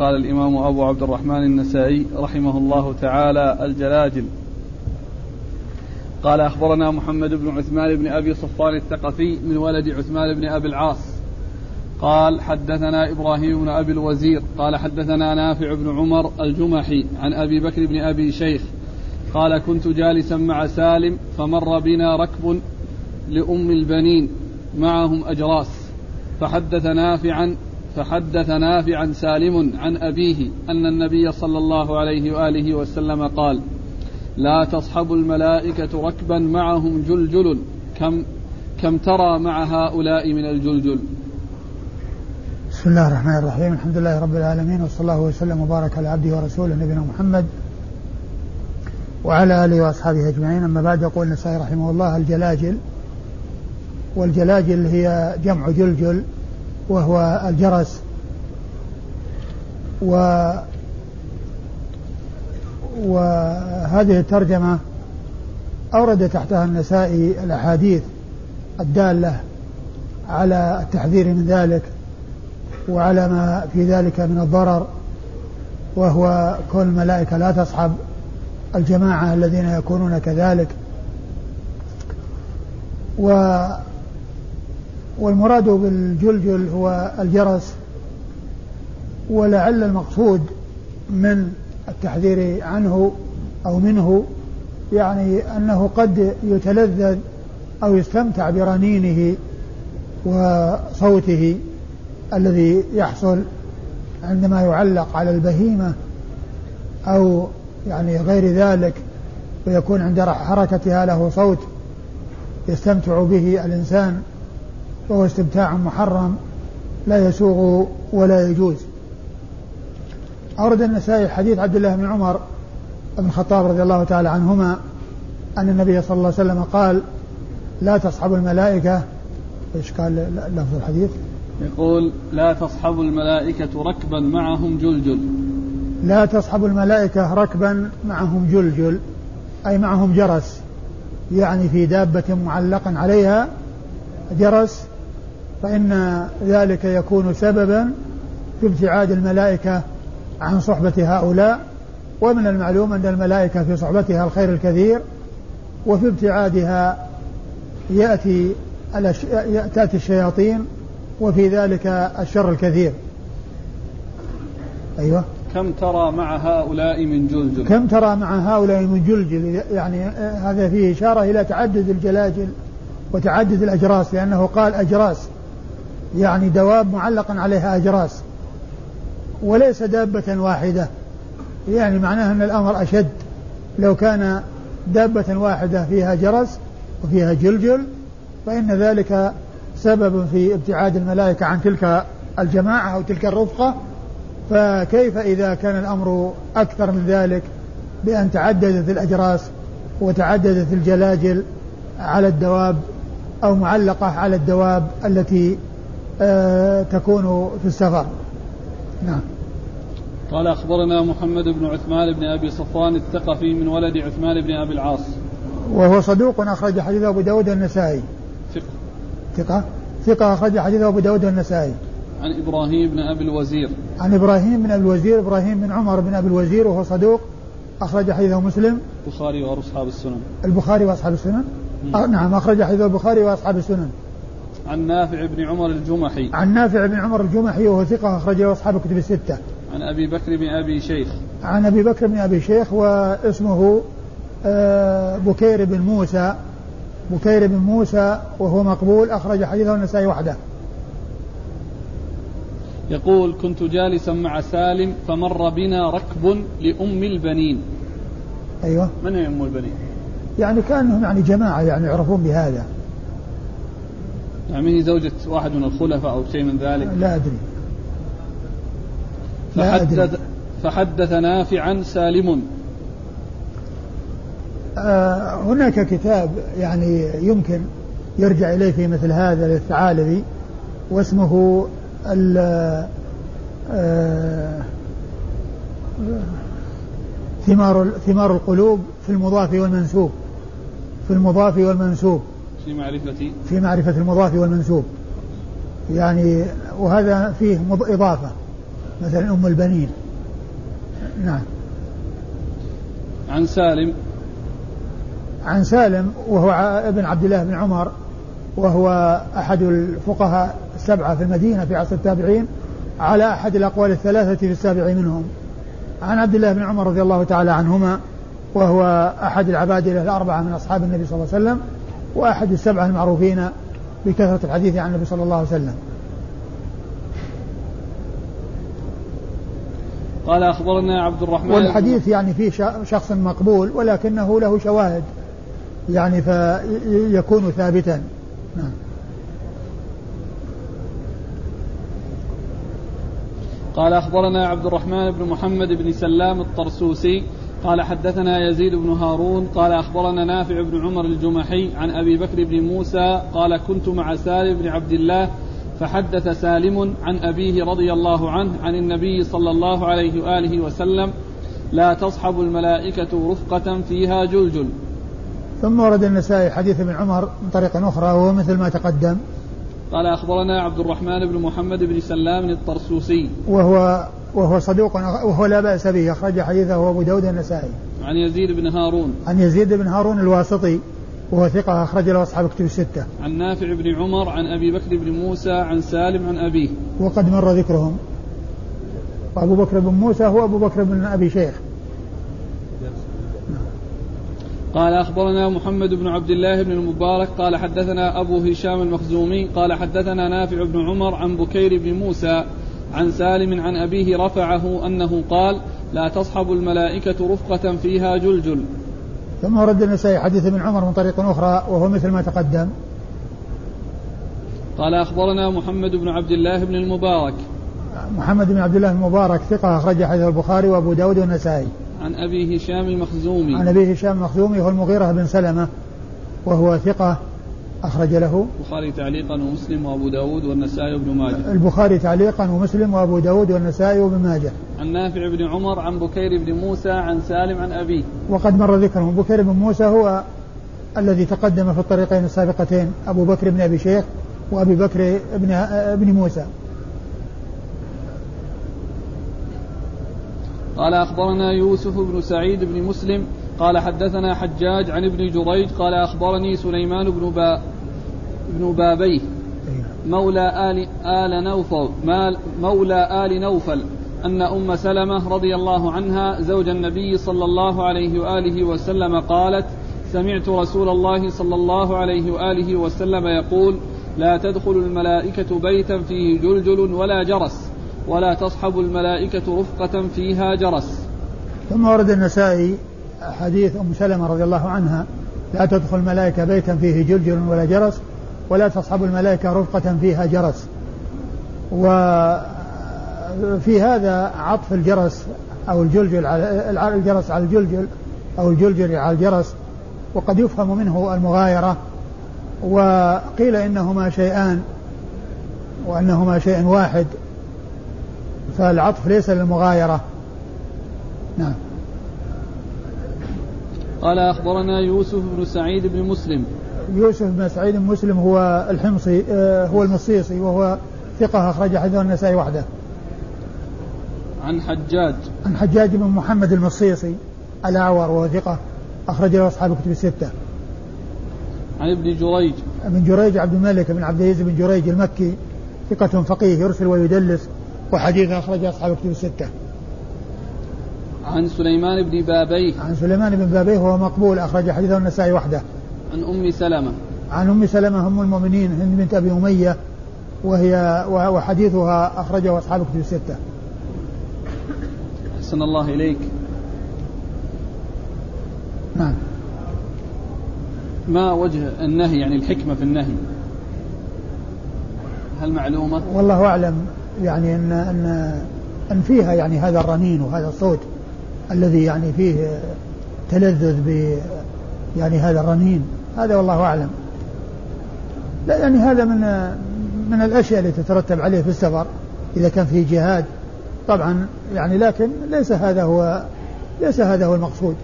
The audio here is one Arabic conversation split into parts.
قال الإمام أبو عبد الرحمن النسائي رحمه الله تعالى الجلاجل. قال أخبرنا محمد بن عثمان بن أبي صفان الثقفي من ولد عثمان بن أبي العاص. قال حدثنا إبراهيم بن أبي الوزير. قال حدثنا نافع بن عمر الجمحي عن أبي بكر بن أبي شيخ. قال كنت جالسا مع سالم فمر بنا ركب لأم البنين معهم أجراس. فحدث نافعا فحدث نافعا سالم عن أبيه أن النبي صلى الله عليه وآله وسلم قال لا تصحب الملائكة ركبا معهم جلجل كم كم ترى مع هؤلاء من الجلجل. بسم الله الرحمن الرحيم. الحمد لله رب العالمين وصلى الله وسلم وبارك على عبده ورسوله نبينا محمد وعلى آله وأصحابه أجمعين. أما بعد يقول النسائي رحمه الله الجلاجل والجلاجل هي جمع جلجل وهو الجرس. و وهذه الترجمة أورد تحتها النسائي الأحاديث الدالة على التحذير من ذلك وعلى ما في ذلك من الضرر وهو كون الملائكة لا تصحب الجماعة الذين يكونون كذلك. و والمراد بالجلجل هو الجرس ولعل المقصود من التحذير عنه أو منه يعني أنه قد يتلذذ أو يستمتع برنينه وصوته الذي يحصل عندما يعلق على البهيمة أو يعني غير ذلك ويكون عند حركتها له صوت يستمتع به الإنسان. وهو استمتاع محرم لا يسوغ ولا يجوز أورد النسائي حديث عبد الله بن عمر بن الخطاب رضي الله تعالى عنهما أن النبي صلى الله عليه وسلم قال لا تصحب الملائكة إيش قال لفظ الحديث؟ يقول لا تصحب الملائكة ركبا معهم جلجل لا تصحب الملائكة ركبا معهم جلجل أي معهم جرس يعني في دابة معلق عليها جرس فإن ذلك يكون سببا في ابتعاد الملائكة عن صحبة هؤلاء ومن المعلوم أن الملائكة في صحبتها الخير الكثير وفي ابتعادها يأتي تأتي الشياطين وفي ذلك الشر الكثير. أيوة. كم ترى مع هؤلاء من جلجل كم ترى مع هؤلاء من جلجل يعني هذا فيه إشارة إلى تعدد الجلاجل وتعدد الأجراس لأنه قال أجراس. يعني دواب معلقا عليها أجراس وليس دابة واحدة. يعني معناه أن الأمر أشد. لو كان دابة واحدة فيها جرس وفيها جلجل فإن ذلك سبب في ابتعاد الملائكة عن تلك الجماعة أو تلك الرفقة. فكيف إذا كان الأمر أكثر من ذلك بأن تعددت الأجراس وتعددت الجلاجل على الدواب أو معلقة على الدواب التي تكون في السفر. نعم. قال أخبرنا محمد بن عثمان بن أبي صفوان الثقفي من ولد عثمان بن أبي العاص. وهو صدوق أخرج حديث أبو داود النسائي. ثقة. ثقة؟ ثقة أخرج حديث أبو داود النسائي. عن إبراهيم بن أبي الوزير. عن إبراهيم بن أبي الوزير إبراهيم بن عمر بن أبي الوزير وهو صدوق أخرج حديثه مسلم. البخاري وأصحاب السنن. البخاري وأصحاب السنن؟ آه نعم أخرج حديث البخاري وأصحاب السنن. عن نافع بن عمر الجمحي. عن نافع بن عمر الجمحي وهو ثقة أخرجه أصحاب الكتب الستة. عن أبي بكر بن أبي شيخ. عن أبي بكر بن أبي شيخ واسمه آه، بكير بن موسى. بكير بن موسى وهو مقبول أخرج حديثه النسائي وحده. يقول كنت جالسا مع سالم فمر بنا ركب لأم البنين. أيوة. من هي أم البنين؟ يعني كأنهم يعني جماعة يعني يعرفون بهذا. يعني زوجة واحد من الخلفاء أو شيء من ذلك؟ لا أدري. فحدث فحدث نافعا سالم. آه هناك كتاب يعني يمكن يرجع إليه في مثل هذا للثعالبي واسمه ال آه ثمار ثمار القلوب في المضاف والمنسوب. في المضاف والمنسوب. في معرفة في معرفة المضاف والمنسوب. يعني وهذا فيه إضافة. مثلا أم البنين. نعم. عن سالم. عن سالم وهو ابن عبد الله بن عمر وهو أحد الفقهاء السبعة في المدينة في عصر التابعين على أحد الأقوال الثلاثة في السابع منهم. عن عبد الله بن عمر رضي الله تعالى عنهما وهو أحد العبادلة الأربعة من أصحاب النبي صلى الله عليه وسلم وأحد السبعة المعروفين بكثرة الحديث عن النبي صلى الله عليه وسلم. قال أخبرنا عبد الرحمن. والحديث يعني فيه شخص مقبول ولكنه له شواهد يعني فيكون ثابتا. نعم. قال أخبرنا عبد الرحمن بن محمد بن سلام الطرسوسي قال حدثنا يزيد بن هارون قال أخبرنا نافع بن عمر الجمحي عن أبي بكر بن موسى قال كنت مع سالم بن عبد الله فحدث سالم عن أبيه رضي الله عنه عن النبي صلى الله عليه وآله وسلم لا تصحب الملائكة رفقة فيها جلجل. ثم ورد النسائي حديث ابن عمر من طريق أخرى وهو مثل ما تقدم. قال أخبرنا عبد الرحمن بن محمد بن سلام الطرسوسي وهو وهو صدوق وهو لا بأس به أخرج حديثه أبو داود النسائي عن يزيد بن هارون عن يزيد بن هارون الواسطي وهو ثقة أخرج له أصحاب كتب الستة. عن نافع بن عمر عن أبي بكر بن موسى عن سالم عن أبيه. وقد مر ذكرهم. وأبو بكر بن موسى هو أبو بكر بن أبي شيخ. قال أخبرنا محمد بن عبد الله بن المبارك قال حدثنا أبو هشام المخزومي قال حدثنا نافع بن عمر عن بكير بن موسى عن سالم عن أبيه رفعه أنه قال لا تصحب الملائكة رفقة فيها جلجل. ثم ورد النسائي حديث ابن عمر من طريق أخرى وهو مثل ما تقدم. قال أخبرنا محمد بن عبد الله بن المبارك. محمد بن عبد الله المبارك ثقة أخرج حديث البخاري وأبو داود والنسائي. عن أبي هشام المخزومي عن أبي هشام المخزومي هو المغيرة بن سلمة وهو ثقة أخرج له. البخاري تعليقا ومسلم وأبو داود والنسائي وابن ماجه. البخاري تعليقا ومسلم وأبو داود والنسائي وابن ماجه. عن نافع بن عمر عن بكير بن موسى عن سالم عن أبيه وقد مر ذكرهم. بكير بن موسى هو الذي تقدم في الطريقين السابقتين أبو بكر بن أبي شيخ وأبي بكر بن ابن موسى. قال أخبرنا يوسف بن سعيد بن مسلم قال حدثنا حجاج عن ابن جريج قال أخبرني سليمان بن با بن بابيه مولى آل آل نوفل مولى آل نوفل أن أم سلمة رضي الله عنها زوج النبي صلى الله عليه وآله وسلم قالت سمعت رسول الله صلى الله عليه وآله وسلم يقول لا تدخل الملائكة بيتا فيه جلجل ولا جرس. ولا تصحب الملائكة رفقة فيها جرس. ثم ورد النسائي حديث أم سلمة رضي الله عنها لا تدخل الملائكة بيتا فيه جلجل ولا جرس ولا تصحب الملائكة رفقة فيها جرس. وفي هذا عطف الجرس أو الجلجل على الجرس على الجلجل أو الجلجل على الجرس وقد يفهم منه المغايرة. وقيل إنهما شيئان وأنهما شيء واحد. فالعطف ليس للمغايرة. نعم. قال أخبرنا يوسف بن سعيد بن مسلم. يوسف بن سعيد بن مسلم هو الحمصي آه، هو المصيصي وهو ثقة أخرج حديث النسائي وحده. عن حجاج. عن حجاج بن محمد المصيصي الأعور وهو ثقة أخرج له أصحاب كتب الستة. عن ابن جريج. ابن جريج عبد الملك بن عبد العزيز بن جريج المكي ثقة فقيه يرسل ويدلس. وحديث أخرج أصحاب كتب الستة. عن سليمان بن بابيه. عن سليمان بن بابيه وهو مقبول أخرج حديثه النسائي وحده. عن أم سلمة. عن أم سلمة أم المؤمنين هند بنت أبي أمية وهي وحديثها أخرجه أصحاب كتب الستة. أحسن الله إليك. نعم. ما وجه النهي يعني الحكمة في النهي؟ هل معلومة؟ والله أعلم. يعني أن أن أن فيها يعني هذا الرنين وهذا الصوت الذي يعني فيه تلذذ ب يعني هذا الرنين. هذا والله أعلم. لا يعني هذا من من الأشياء التي تترتب عليه في السفر إذا كان فيه جهاد. طبعا يعني لكن ليس هذا هو ليس هذا هو المقصود.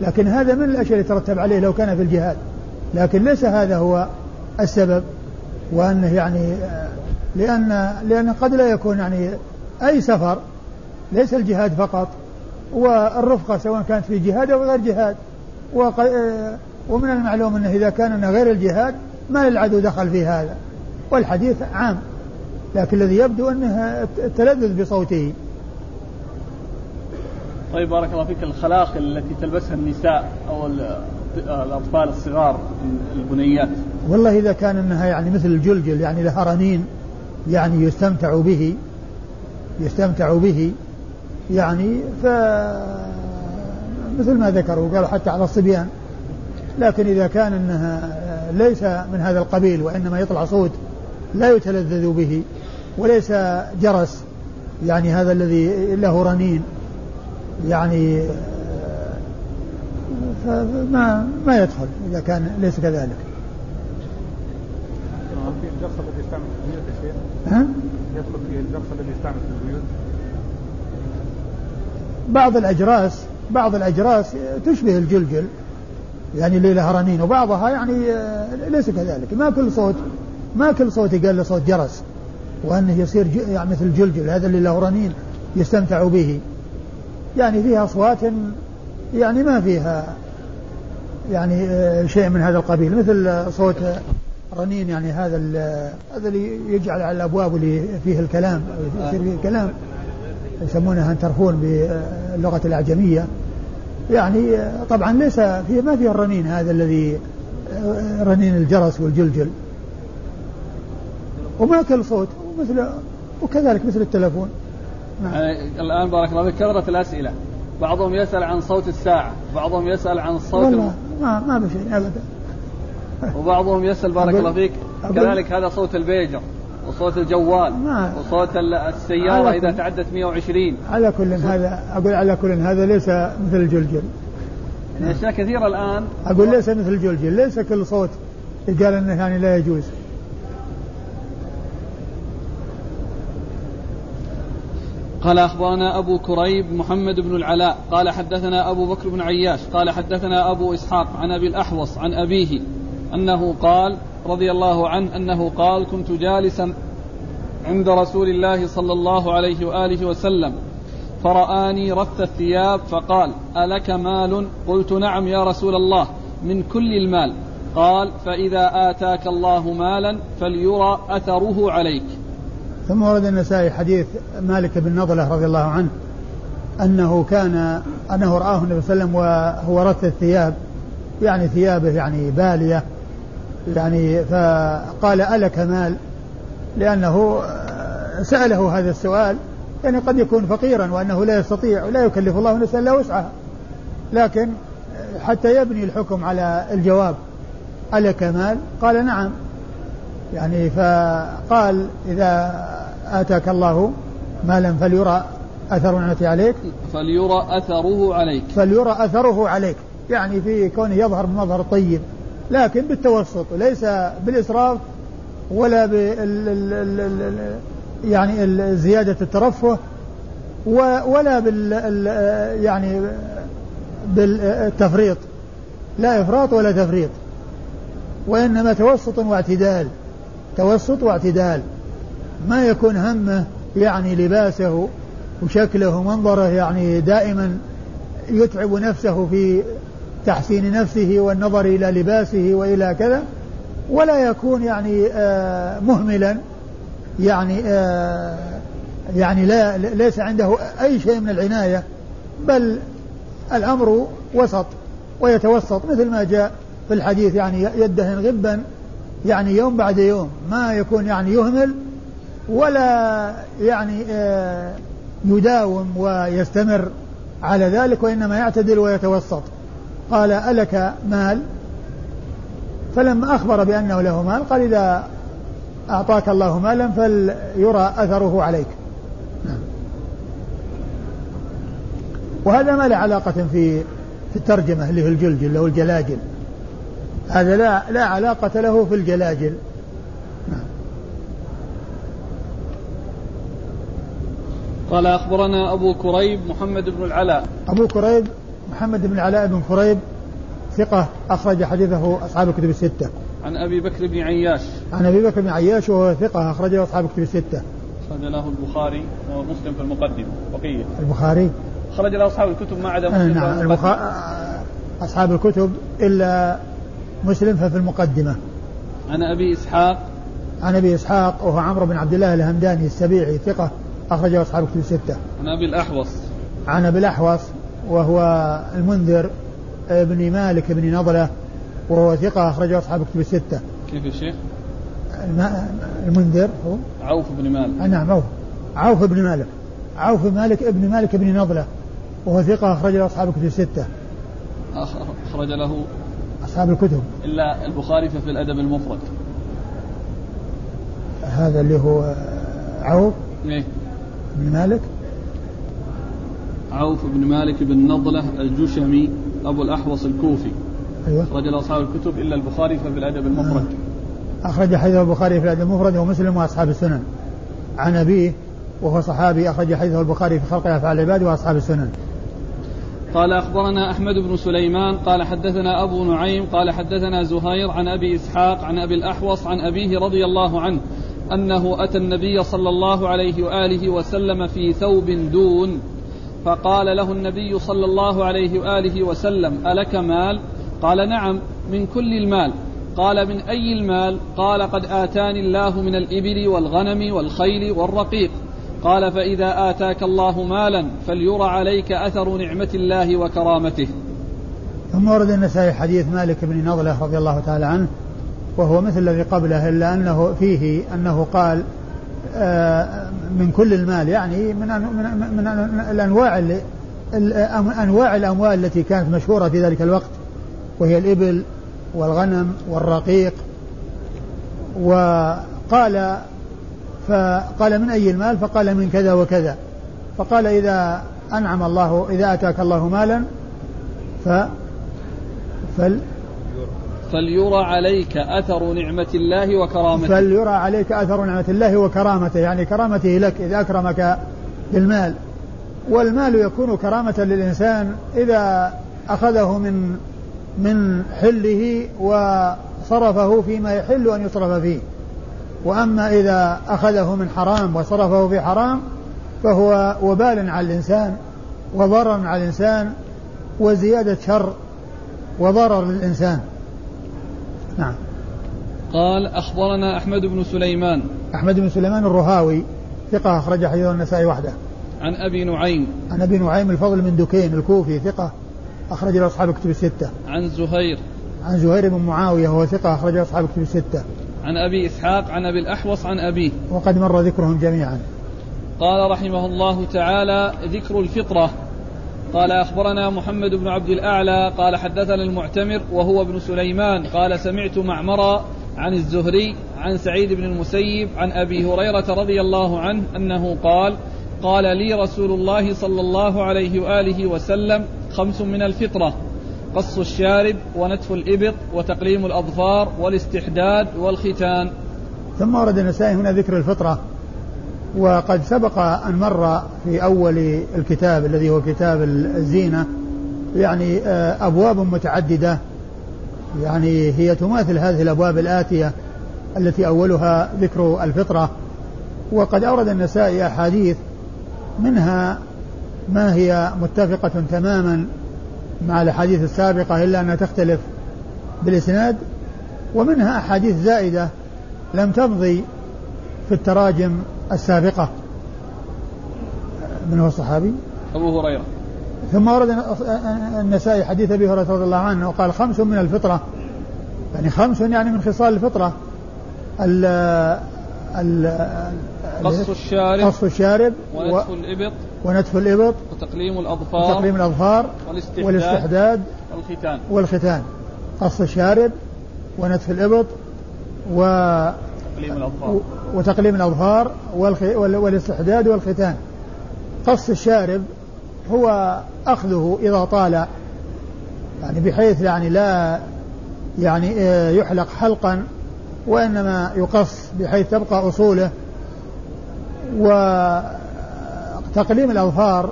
لكن هذا من الأشياء اللي ترتب عليه لو كان في الجهاد. لكن ليس هذا هو السبب وأنه يعني لأن لأن قد لا يكون يعني أي سفر ليس الجهاد فقط والرفقة سواء كانت في جهاد أو غير جهاد. ومن المعلوم أنه إذا كان غير الجهاد ما للعدو دخل في هذا. والحديث عام لكن الذي يبدو أنه التلذذ بصوته. طيب بارك الله فيك. الخلاخل التي تلبسها النساء أو الأطفال الصغار البنيات. والله إذا كان أنها يعني مثل الجلجل يعني لها رنين يعني يستمتع به يستمتع به يعني ف مثل ما ذكروا قالوا حتى على الصبيان لكن إذا كان أنها ليس من هذا القبيل وإنما يطلع صوت لا يتلذذ به وليس جرس يعني هذا الذي له رنين يعني فما ما يدخل إذا كان ليس كذلك. الجرس الذي يستعمل في البيوت يا شيخ؟ ها؟ يدخل فيه الجرس الذي يستعمل في البيوت؟ بعض الأجراس بعض الأجراس تشبه الجلجل يعني اللي لها رنين وبعضها يعني آه، ليس كذلك ما كل صوت ما كل صوت يقال له صوت جرس وأنه يصير يعني مثل الجلجل هذا اللي له رنين يستمتع به يعني فيها أصوات يعني ما فيها يعني آه، شيء من هذا القبيل مثل صوت رنين يعني هذا هذا اللي يجعل على الأبواب اللي فيه الكلام يصير فيه الكلام. يسمونها انترفون باللغة الأعجمية. يعني طبعا ليس فيه ما فيه الرنين هذا الذي رنين الجرس والجلجل. وما كل صوت مثل وكذلك مثل التلفون. نعم. الآن بارك الله فيك. كثرة الأسئلة. بعضهم يسأل عن صوت الساعة بعضهم يسأل عن الصوت والله ما ما بشيء ابدا. وبعضهم يسأل بارك الله فيك. كذلك هذا صوت البيجر وصوت الجوال وصوت السيارة إذا تعدت 120 على كل هذا أقول على كل هذا ليس مثل الجلجل. يعني أشياء كثيرة الآن. أقول ليس مثل الجلجل ليس كل صوت قال أنه يعني لا يجوز. قال أخبرنا أبو كريب محمد بن العلاء قال حدثنا أبو بكر بن عياش قال حدثنا أبو إسحاق عن أبي الأحوص عن أبيه أنه قال رضي الله عنه أنه قال كنت جالسا عند رسول الله صلى الله عليه وآله وسلم فرآني رث الثياب فقال ألك مال؟ قلت نعم يا رسول الله من كل المال. قال فإذا آتاك الله مالا فليرى أثره عليك. ثم ورد النسائي حديث مالك بن نضلة رضي الله عنه أنه كان أنه رآه النبي صلى الله عليه وسلم وهو رث الثياب يعني ثيابه يعني بالية يعني فقال ألك مال؟ لأنه سأله هذا السؤال يعني قد يكون فقيرا وأنه لا يستطيع ولا يكلف الله نفسا إلا وسعها. لكن حتى يبني الحكم على الجواب ألك مال؟ قال نعم. يعني فقال إذا آتاك الله مالا فليرى أثر نعمته عليك. فليرى أثره عليك. فليرى أثره عليك. يعني في كونه يظهر بمظهر الطيب لكن بالتوسط ليس بالإسراف ولا بال يعني زيادة الترفه ولا بال يعني بالتفريط. لا إفراط ولا تفريط. وإنما توسط واعتدال. توسط واعتدال. ما يكون همه يعني لباسه وشكله ومنظره يعني دائما يتعب نفسه في تحسين نفسه والنظر إلى لباسه وإلى كذا ولا يكون يعني آه مهملا. يعني آه يعني لا ليس عنده أي شيء من العناية بل الأمر وسط ويتوسط مثل ما جاء في الحديث يعني يدهن غبا يعني يوم بعد يوم ما يكون يعني يهمل ولا يعني آه يداوم ويستمر على ذلك وإنما يعتدل ويتوسط. قال ألك مال؟ فلما أخبر بأنه له مال قال إذا أعطاك الله مالا فليرى أثره عليك. نعم. وهذا ما له علاقة في في الترجمة اللي هو الجلجل أو الجلاجل. هذا لا لا علاقة له في الجلاجل. نعم. قال أخبرنا أبو كريب محمد بن العلاء. أبو كريب محمد بن علاء بن كريب ثقة أخرج حديثه أصحاب الكتب الستة. عن أبي بكر بن عياش. عن أبي بكر بن عياش وهو ثقة أخرجه أصحاب الكتب الستة. أخرج له البخاري ومسلم في المقدمة بقية البخاري. خرج له أصحاب الكتب ما عدا مسلم نعم البخاري أصحاب الكتب إلا مسلم ففي المقدمة. عن أبي إسحاق. عن أبي إسحاق وهو عمرو بن عبد الله الهمداني السبيعي ثقة أخرجه أصحاب الكتب الستة. عن أبي الأحوص. عن أبي الأحوص. وهو المنذر بن مالك بن نضلة وهو ثقة أخرجه أصحاب الكتب الستة. كيف يا شيخ؟ المنذر هو؟ عوف بن مالك. نعم عوف. عوف بن مالك. عوف بن مالك ابن مالك بن نضلة وهو ثقة أخرج له أصحاب الكتب الستة. أخرج له أصحاب الكتب. إلا البخاري ففي الأدب المفرد. هذا اللي هو عوف إيه؟ بن مالك؟ عوف بن مالك بن نضلة الجشمي أبو الأحوص الكوفي. أيوة. أخرج له أصحاب الكتب إلا البخاري ففي الأدب المفرد. آه. أخرج حديث البخاري في الأدب المفرد ومسلم وأصحاب السنن. عن أبيه وهو صحابي أخرج حديثه البخاري في خلق أفعال العباد وأصحاب السنن. قال أخبرنا أحمد بن سليمان قال حدثنا أبو نعيم قال حدثنا زهير عن أبي إسحاق عن أبي الأحوص عن أبيه رضي الله عنه أنه أتى النبي صلى الله عليه وآله وسلم في ثوب دون فقال له النبي صلى الله عليه وآله وسلم ألك مال؟ قال نعم من كل المال. قال من أي المال؟ قال قد آتاني الله من الإبل والغنم والخيل والرقيق. قال فإذا آتاك الله مالا فليرى عليك أثر نعمة الله وكرامته. ثم ورد النسائي حديث مالك بن نضلة رضي الله تعالى عنه وهو مثل الذي قبله إلا أنه فيه أنه قال من كل المال يعني من من الأنواع أنواع الأموال التي كانت مشهورة في ذلك الوقت وهي الإبل والغنم والرقيق. وقال فقال من أي المال؟ فقال من كذا وكذا. فقال إذا أنعم الله إذا أتاك الله مالا ف فل فليرى عليك أثر نعمة الله وكرامته. فليرى عليك أثر نعمة الله وكرامته يعني كرامته لك إذا أكرمك بالمال. والمال يكون كرامة للإنسان إذا أخذه من من حله وصرفه فيما يحل أن يصرف فيه. وأما إذا أخذه من حرام وصرفه في حرام فهو وبال على الإنسان وضرر على الإنسان وزيادة شر وضرر للإنسان. نعم. قال أخبرنا أحمد بن سليمان. أحمد بن سليمان الرهاوي ثقة أخرج حديث النسائي وحده. عن أبي نعيم. عن أبي نعيم الفضل من دكين الكوفي ثقة أخرج له أصحاب الكتب الستة. عن زهير. عن زهير بن معاوية وهو ثقة أخرج له أصحاب الكتب الستة. عن أبي إسحاق عن أبي الأحوص عن أبيه. وقد مر ذكرهم جميعا. قال رحمه الله تعالى ذكر الفطرة. قال أخبرنا محمد بن عبد الأعلى قال حدثنا المعتمر وهو ابن سليمان قال سمعت معمرا عن الزهري عن سعيد بن المسيب عن أبي هريرة رضي الله عنه أنه قال قال لي رسول الله صلى الله عليه وآله وسلم خمس من الفطرة قص الشارب ونتف الإبط وتقليم الأظفار والاستحداد والختان. ثم ورد النسائي هنا ذكر الفطرة. وقد سبق أن مر في أول الكتاب الذي هو كتاب الزينة يعني آه، أبواب متعددة. يعني هي تماثل هذه الأبواب الآتية التي أولها ذكر الفطرة. وقد أورد النسائي أحاديث منها ما هي متفقة تماما مع الأحاديث السابقة إلا أنها تختلف بالإسناد. ومنها أحاديث زائدة لم تمضي في التراجم السابقة. من هو الصحابي؟ أبو هريرة. ثم ورد النسائي حديث أبي هريرة رضي الله عنه وقال خمس من الفطرة. يعني خمس يعني من خصال الفطرة. ال قص الشارب قص الشارب ونتف و الإبط ونتف الإبط وتقليم الأظفار وتقليم الأظفار والاستحداد, والاستحداد والختان. والختان. قص الشارب ونتف الإبط و تقليم الأظفار. وتقليم الأظفار والاستحداد والختان. قص الشارب هو أخذه إذا طال يعني بحيث يعني لا يعني آه، يحلق حلقا وإنما يقص بحيث تبقى أصوله. وتقليم الأظفار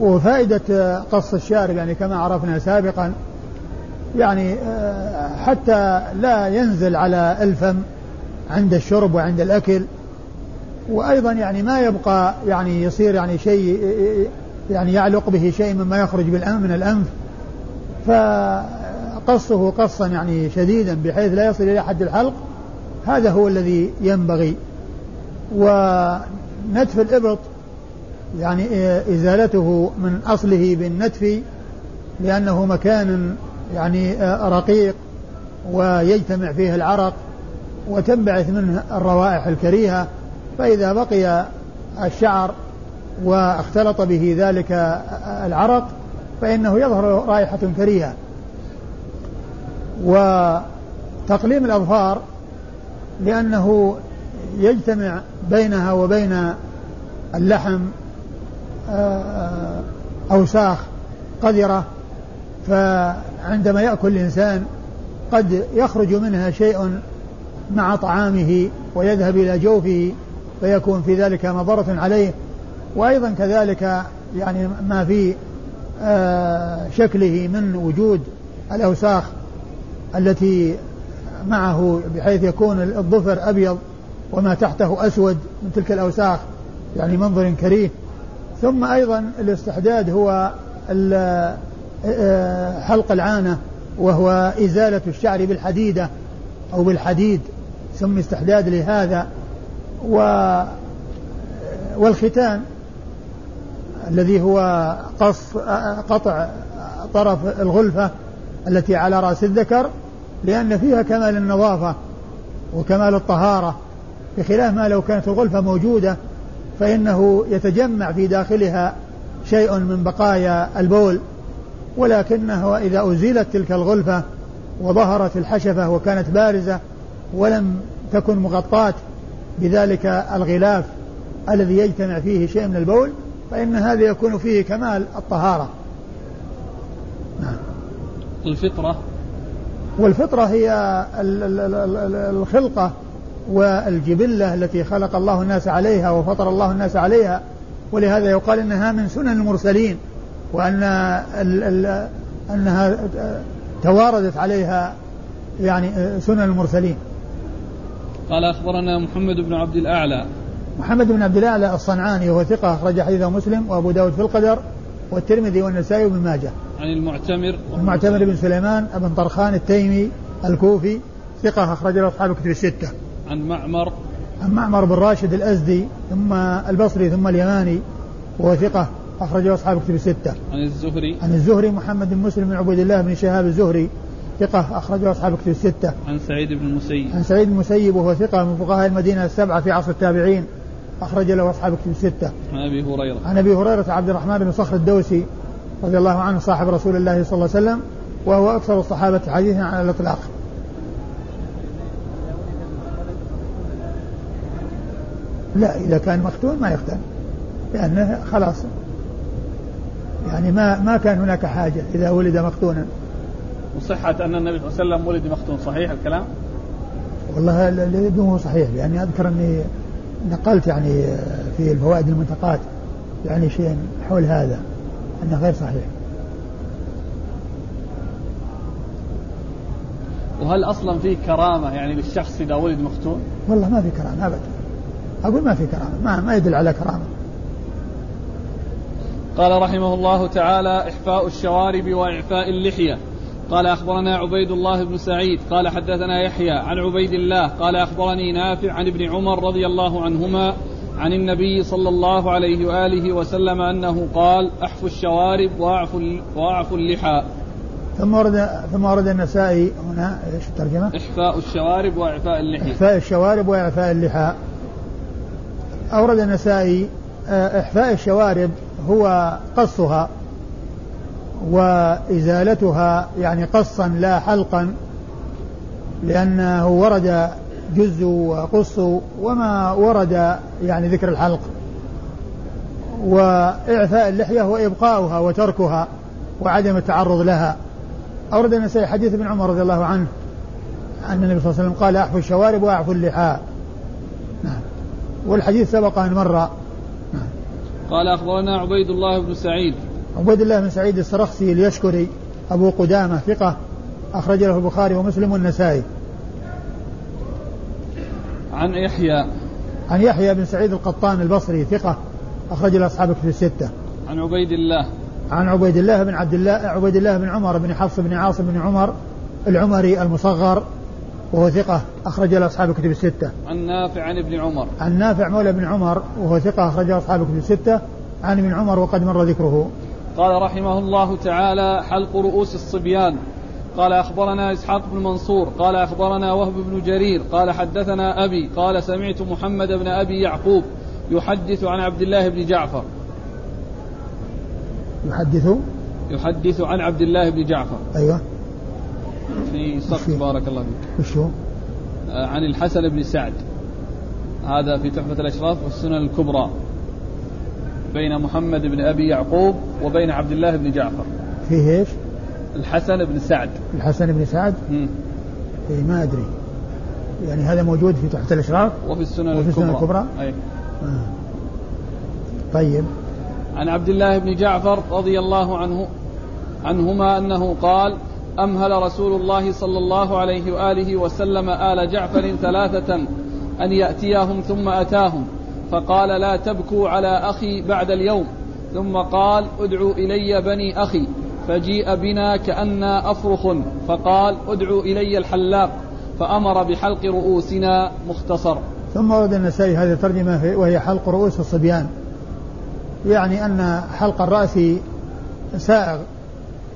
وفائدة قص الشارب يعني كما عرفنا سابقا يعني آه، حتى لا ينزل على الفم عند الشرب وعند الأكل. وأيضا يعني ما يبقى يعني يصير يعني شيء يعني يعلق به شيء مما يخرج بالأنف من الأنف. فقصه قصا يعني شديدا بحيث لا يصل إلى حد الحلق. هذا هو الذي ينبغي. ونتف الإبط يعني إزالته من أصله بالنتف لأنه مكان يعني رقيق ويجتمع فيه العرق وتنبعث منه الروائح الكريهة. فإذا بقي الشعر واختلط به ذلك العرق فإنه يظهر رائحة كريهة. وتقليم الأظفار لأنه يجتمع بينها وبين اللحم آه، أوساخ قذرة فعندما يأكل الإنسان قد يخرج منها شيء مع طعامه ويذهب إلى جوفه فيكون في ذلك مضرة عليه. وأيضا كذلك يعني ما في آه، شكله من وجود الأوساخ التي معه بحيث يكون الظفر أبيض وما تحته أسود من تلك الأوساخ يعني منظر كريه. ثم أيضا الاستحداد هو حلق العانة وهو إزالة الشعر بالحديدة أو بالحديد سمي استحداد لهذا. و والختان الذي هو قص قطع طرف الغلفة التي على رأس الذكر لأن فيها كمال النظافة وكمال الطهارة بخلاف ما لو كانت الغلفة موجودة فإنه يتجمع في داخلها شيء من بقايا البول. ولكنه إذا أزيلت تلك الغلفة وظهرت الحشفة وكانت بارزة ولم تكن مغطاة بذلك الغلاف الذي يجتمع فيه شيء من البول فإن هذا يكون فيه كمال الطهارة. نعم. الفطرة والفطرة هي الخلقة والجبلة التي خلق الله الناس عليها وفطر الله الناس عليها ولهذا يقال إنها من سنن المرسلين. وأن ال ال أنها تواردت عليها يعني سنن المرسلين. قال أخبرنا محمد بن عبد الأعلى محمد بن عبد الأعلى الصنعاني وهو ثقة أخرج حديثه مسلم وأبو داود في القدر والترمذي والنسائي وابن ماجه. عن المعتمر المعتمر بن سليمان بن طرخان التيمي الكوفي ثقة أخرج له أصحاب الكتب الستة. عن معمر عن معمر بن راشد الأزدي ثم البصري ثم اليماني وهو ثقة أخرجه أصحاب الكتب الستة. عن الزهري عن الزهري محمد بن مسلم بن عبيد الله بن شهاب الزهري ثقة أخرجه أصحاب الكتب الستة. عن سعيد بن المسيب. عن سعيد بن المسيب وهو ثقة من فقهاء المدينة السبعة في عصر التابعين أخرج له أصحاب الكتب الستة. عن أبي هريرة. عن أبي هريرة عبد الرحمن بن صخر الدوسي رضي الله عنه صاحب رسول الله صلى الله عليه وسلم وهو أكثر الصحابة حديثا على الإطلاق. لا إذا كان مختون ما يختن لأنه خلاص يعني ما ما كان هناك حاجة إذا ولد مختونا وصحة أن النبي صلى الله عليه وسلم ولد مختون صحيح الكلام؟ والله الذي هو صحيح لأني أذكر أني نقلت يعني في الفوائد المنتقات يعني شيء حول هذا أنه غير صحيح وهل أصلا في كرامة يعني للشخص إذا ولد مختون؟ والله ما في كرامة أبدا أقول ما في كرامة ما, ما يدل على كرامة قال رحمه الله تعالى إحفاء الشوارب وإعفاء اللحية. قال أخبرنا عبيد الله بن سعيد قال حدثنا يحيى عن عبيد الله قال أخبرني نافع عن ابن عمر رضي الله عنهما عن النبي صلى الله عليه وآله وسلم أنه قال أحفوا الشوارب وأعفوا وأعفوا اللحى. ثم ورد ثم ورد النسائي هنا إيش الترجمة؟ إحفاء الشوارب وإعفاء اللحى إحفاء الشوارب وإعفاء اللحى. أورد النسائي آه، إحفاء الشوارب هو قصها وإزالتها يعني قصا لا حلقا لأنه ورد جز وقص وما ورد يعني ذكر الحلق. وإعفاء اللحية هو إبقاؤها وتركها وعدم التعرض لها. أورد النسائي حديث ابن عمر رضي الله عنه أن النبي صلى الله عليه وسلم قال أحفوا الشوارب وأعفوا اللحى نعم. والحديث سبق أن مر. قال أخبرنا عبيد الله بن سعيد. عبيد الله بن سعيد السرخسي اليشكري أبو قدامة ثقة أخرج له البخاري ومسلم والنسائي. عن يحيى. عن يحيى بن سعيد القطان البصري ثقة أخرج له أصحاب كتب الستة. عن عبيد الله. عن عبيد الله بن عبد الله عبيد الله بن عمر بن حفص بن عاصم بن عمر العمري المصغر وهو ثقة أخرج له أصحاب كتب الستة. عن نافع عن ابن عمر. عن نافع مولى بن عمر وهو ثقة أخرج له أصحاب كتب الستة. عن ابن عمر وقد مر ذكره. قال رحمه الله تعالى حلق رؤوس الصبيان. قال أخبرنا إسحاق بن منصور. قال أخبرنا وهب بن جرير. قال حدثنا أبي. قال سمعت محمد بن أبي يعقوب يحدث عن عبد الله بن جعفر. يحدث؟ يحدث عن عبد الله بن جعفر. أيوه. في سقط بارك الله فيك. وشو؟ آه، عن الحسن بن سعد. هذا في تحفة الأشراف والسنن الكبرى. بين محمد بن أبي يعقوب وبين عبد الله بن جعفر. فيه إيش؟ الحسن بن سعد. الحسن بن سعد؟ إيه ما أدري. يعني هذا موجود في تحت الأشراف وفي السنن وفي السنن الكبرى, أي. آه. طيب. عن عبد الله بن جعفر رضي الله عنه عنهما أنه قال أمهل رسول الله صلى الله عليه وآله وسلم آل جعفر ثلاثة أن يأتيهم ثم أتاهم فقال لا تبكوا على أخي بعد اليوم. ثم قال ادعوا إلي بني أخي فجيء بنا كأنا أفرخ فقال ادعوا إلي الحلاق فأمر بحلق رؤوسنا مختصر. ثم ورد النسائي هذه الترجمة وهي حلق رؤوس الصبيان. يعني أن حلق الرأس سائغ.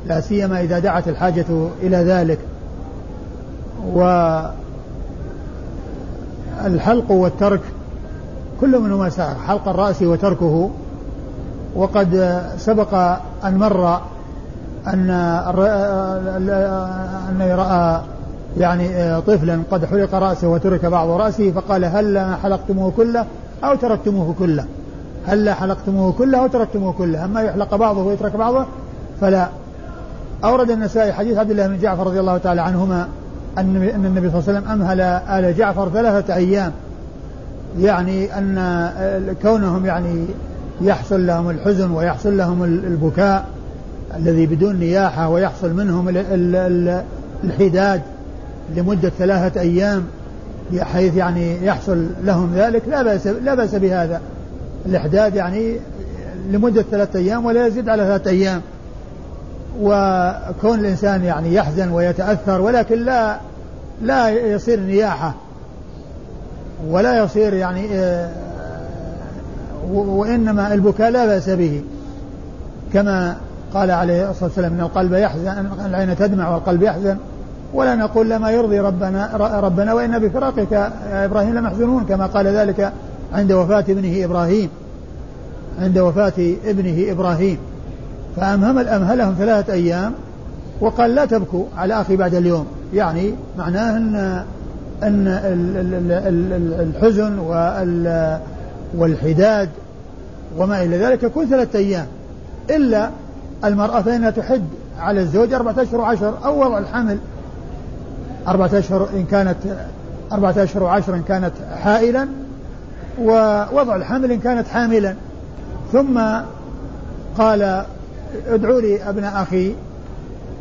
لا سيما إذا دعت الحاجة إلى ذلك. والحلق والترك كل منهما سائغ حلق الرأس وتركه. وقد سبق أن مر أن أن رأى يعني طفلا قد حلق رأسه وترك بعض رأسه فقال هل حلقتموه كله أو تركتموه كله؟ هل حلقتموه كله أو تركتموه كله؟ أما يحلق بعضه ويترك بعضه فلا. أورد النسائي حديث عبد الله بن جعفر رضي الله تعالى عنهما أن النبي صلى الله عليه وسلم أمهل آل جعفر ثلاثة أيام. يعني أن كونهم يعني يحصل لهم الحزن ويحصل لهم البكاء الذي بدون نياحة ويحصل منهم الحداد لمدة ثلاثة أيام بحيث يعني يحصل لهم ذلك لا بأس لا بأس بهذا. الإحداد يعني لمدة ثلاثة أيام ولا يزيد على ثلاثة أيام. وكون الإنسان يعني يحزن ويتأثر ولكن لا لا يصير نياحة ولا يصير يعني آه، وإنما البكاء لا بأس به. كما قال عليه الصلاة والسلام إن القلب يحزن العين تدمع والقلب يحزن ولا نقول لما يرضي ربنا ربنا وإن بفراقك يا إبراهيم لمحزونون كما قال ذلك عند وفاة ابنه إبراهيم. عند وفاة ابنه إبراهيم. فأمهم أمهلهم ثلاثة أيام وقال لا تبكوا على أخي بعد اليوم. يعني معناه أن أن الحزن والحداد وما إلى ذلك يكون ثلاثة أيام. إلا المرأة فإنها تحد على الزوج أربعة أشهر وعشر. أو وضع الحمل أربعة أشهر إن كانت أربعة أشهر وعشر إن كانت حائلا ووضع الحمل إن كانت حاملا. ثم قال ادعوا لي ابناء أخي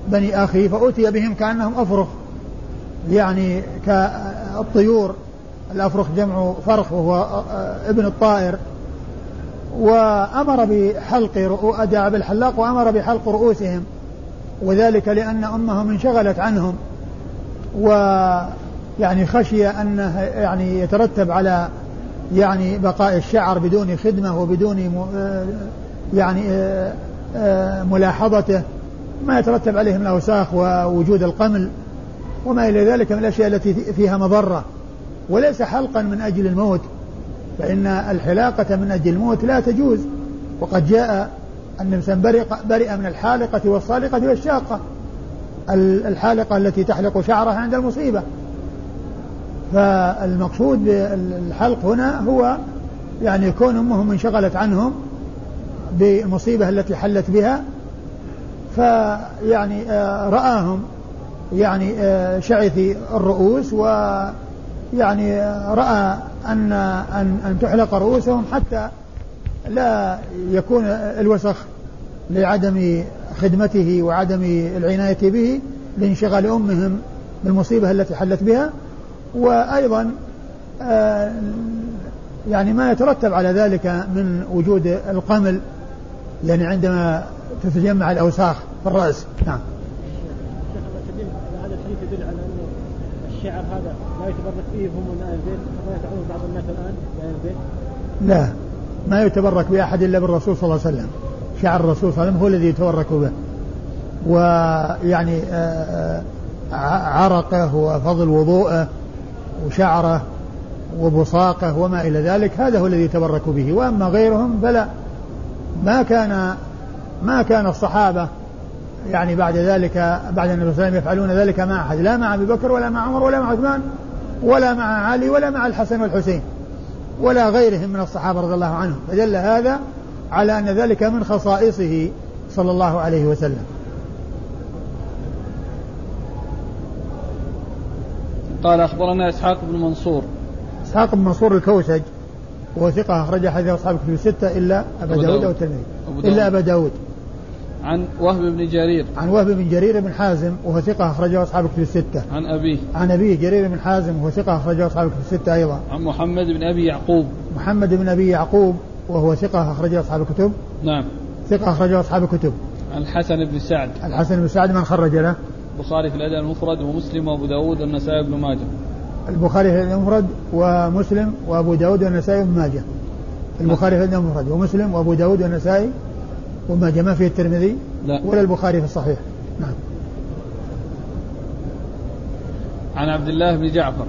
بني أخي فاتي بهم كأنهم أفرخ يعني كالطيور. الأفرخ جمع فرخ وهو ابن الطائر. وأمر بحلق ادعى بالحلاق وأمر بحلق رؤوسهم. وذلك لأن أمهم انشغلت عنهم. ويعني خشي أنه يعني يترتب على يعني بقاء الشعر بدون خدمة وبدون يعني آه، ملاحظته ما يترتب عليه من الأوساخ ووجود القمل وما إلى ذلك من الأشياء التي فيها مضرة. وليس حلقا من أجل الموت فإن الحلاقة من أجل الموت لا تجوز. وقد جاء أن الإنسان برئ, برئ من الحالقة والصالقة والشاقة الحالقة التي تحلق شعرها عند المصيبة. فالمقصود بالحلق هنا هو يعني كون أمهم انشغلت عنهم بالمصيبة التي حلت بها فيعني آه، رآهم يعني آه، شعثي الرؤوس ويعني آه، رأى أن أن أن تحلق رؤوسهم حتى لا يكون الوسخ لعدم خدمته وعدم العناية به لانشغال أمهم بالمصيبة التي حلت بها. وأيضا يعني ما يترتب على ذلك من وجود القمل يعني عندما تتجمع الأوساخ في الرأس نعم. هذا الحديث يدل على أن الشعر هذا لا يتبرك فيه هم من آل البيت كما يفعلون بعض الناس الآن بآل البيت لا ما يتبرك بأحد إلا بالرسول صلى الله عليه وسلم. شعر الرسول صلى الله عليه وسلم هو الذي يتبرك به. ويعني آه، آه، عرقه وفضل وضوءه وشعره وبصاقه وما إلى ذلك هذا هو الذي يتبرك به. وأما غيرهم فلا. ما كان ما كان الصحابة يعني بعد ذلك بعد النبي صلى الله عليه وسلم يفعلون ذلك مع أحد لا مع أبي بكر ولا مع عمر ولا مع عثمان ولا مع علي ولا مع الحسن والحسين ولا غيرهم من الصحابة رضي الله عنهم. فدل هذا على أن ذلك من خصائصه صلى الله عليه وسلم. قال أخبرنا إسحاق بن منصور. إسحاق بن منصور الكوسج. وهو ثقة أخرج حديث أصحاب الكتب الستة إلا أبا داود أو الترمذي. إلا أبا داود. عن وهب بن جرير. عن وهب بن جرير بن حازم وهو ثقة أخرجه أصحاب الكتب الستة. عن أبيه. عن أبيه جرير بن حازم وهو ثقة أخرجه أصحاب الكتب الستة أيضا. عن محمد بن أبي يعقوب. محمد بن أبي يعقوب وهو ثقة أخرجه أصحاب الكتب. نعم. ثقة أخرجه أصحاب الكتب. عن الحسن بن سعد. الحسن بن سعد من خرج له. البخاري في الأدب المفرد ومسلم وأبو داود والنسائي بن ماجه. البخاري في المفرد ومسلم وأبو داود والنسائي بن ماجه. البخاري في المفرد ومسلم وأبو داود والنسائي وماجه ما فيه الترمذي لا. ولا البخاري في الصحيح. نعم. عن عبد الله بن جعفر.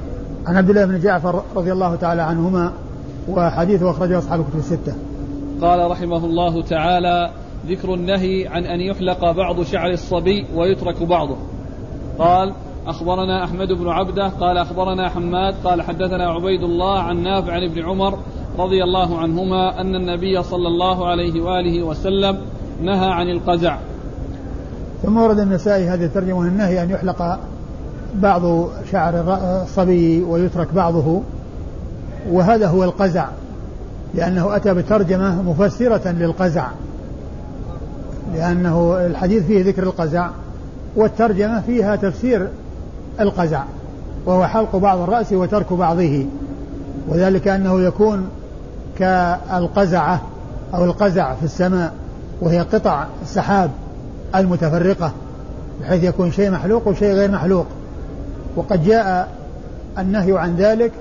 عن عبد الله بن جعفر رضي الله تعالى عنهما وحديثه أخرجه أصحاب الكتب الستة. قال رحمه الله تعالى ذكر النهي عن أن يحلق بعض شعر الصبي ويترك بعضه. قال أخبرنا أحمد بن عبدة قال أخبرنا حماد قال حدثنا عبيد الله عن نافع عن ابن عمر رضي الله عنهما أن النبي صلى الله عليه وآله وسلم نهى عن القزع. ثم ورد النسائي هذه الترجمة النهي أن يحلق بعض شعر الصبي ويترك بعضه وهذا هو القزع لأنه أتى بترجمة مفسرة للقزع لأنه الحديث فيه ذكر القزع والترجمة فيها تفسير القزع وهو حلق بعض الرأس وترك بعضه وذلك أنه يكون كالقزعة أو القزع في السماء وهي قطع السحاب المتفرقة بحيث يكون شيء محلوق وشيء غير محلوق. وقد جاء النهي عن ذلك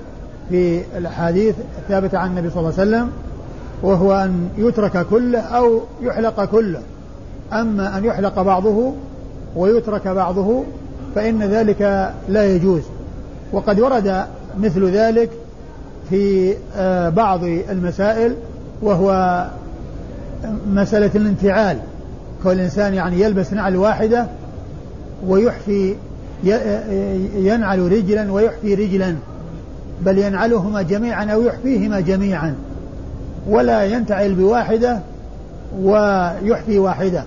في الأحاديث الثابتة عن النبي صلى الله عليه وسلم وهو أن يترك كله أو يحلق كله. أما أن يحلق بعضه ويترك بعضه فإن ذلك لا يجوز. وقد ورد مثل ذلك في آه، بعض المسائل وهو مسألة الانتعال كل إنسان يعني يلبس نعل واحدة ويحفي ينعل رجلا ويحفي رجلا. بل ينعلهما جميعا أو يحفيهما جميعا. ولا ينتعل بواحدة ويحفي واحدة.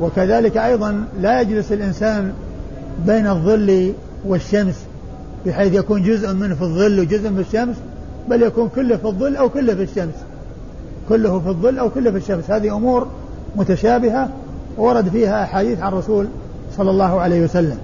وكذلك أيضا لا يجلس الإنسان بين الظل والشمس بحيث يكون جزء منه في الظل وجزء في الشمس بل يكون كله في الظل أو كله في الشمس. كله في الظل أو كله في الشمس. هذه أمور متشابهة ورد فيها أحاديث عن الرسول صلى الله عليه وسلم.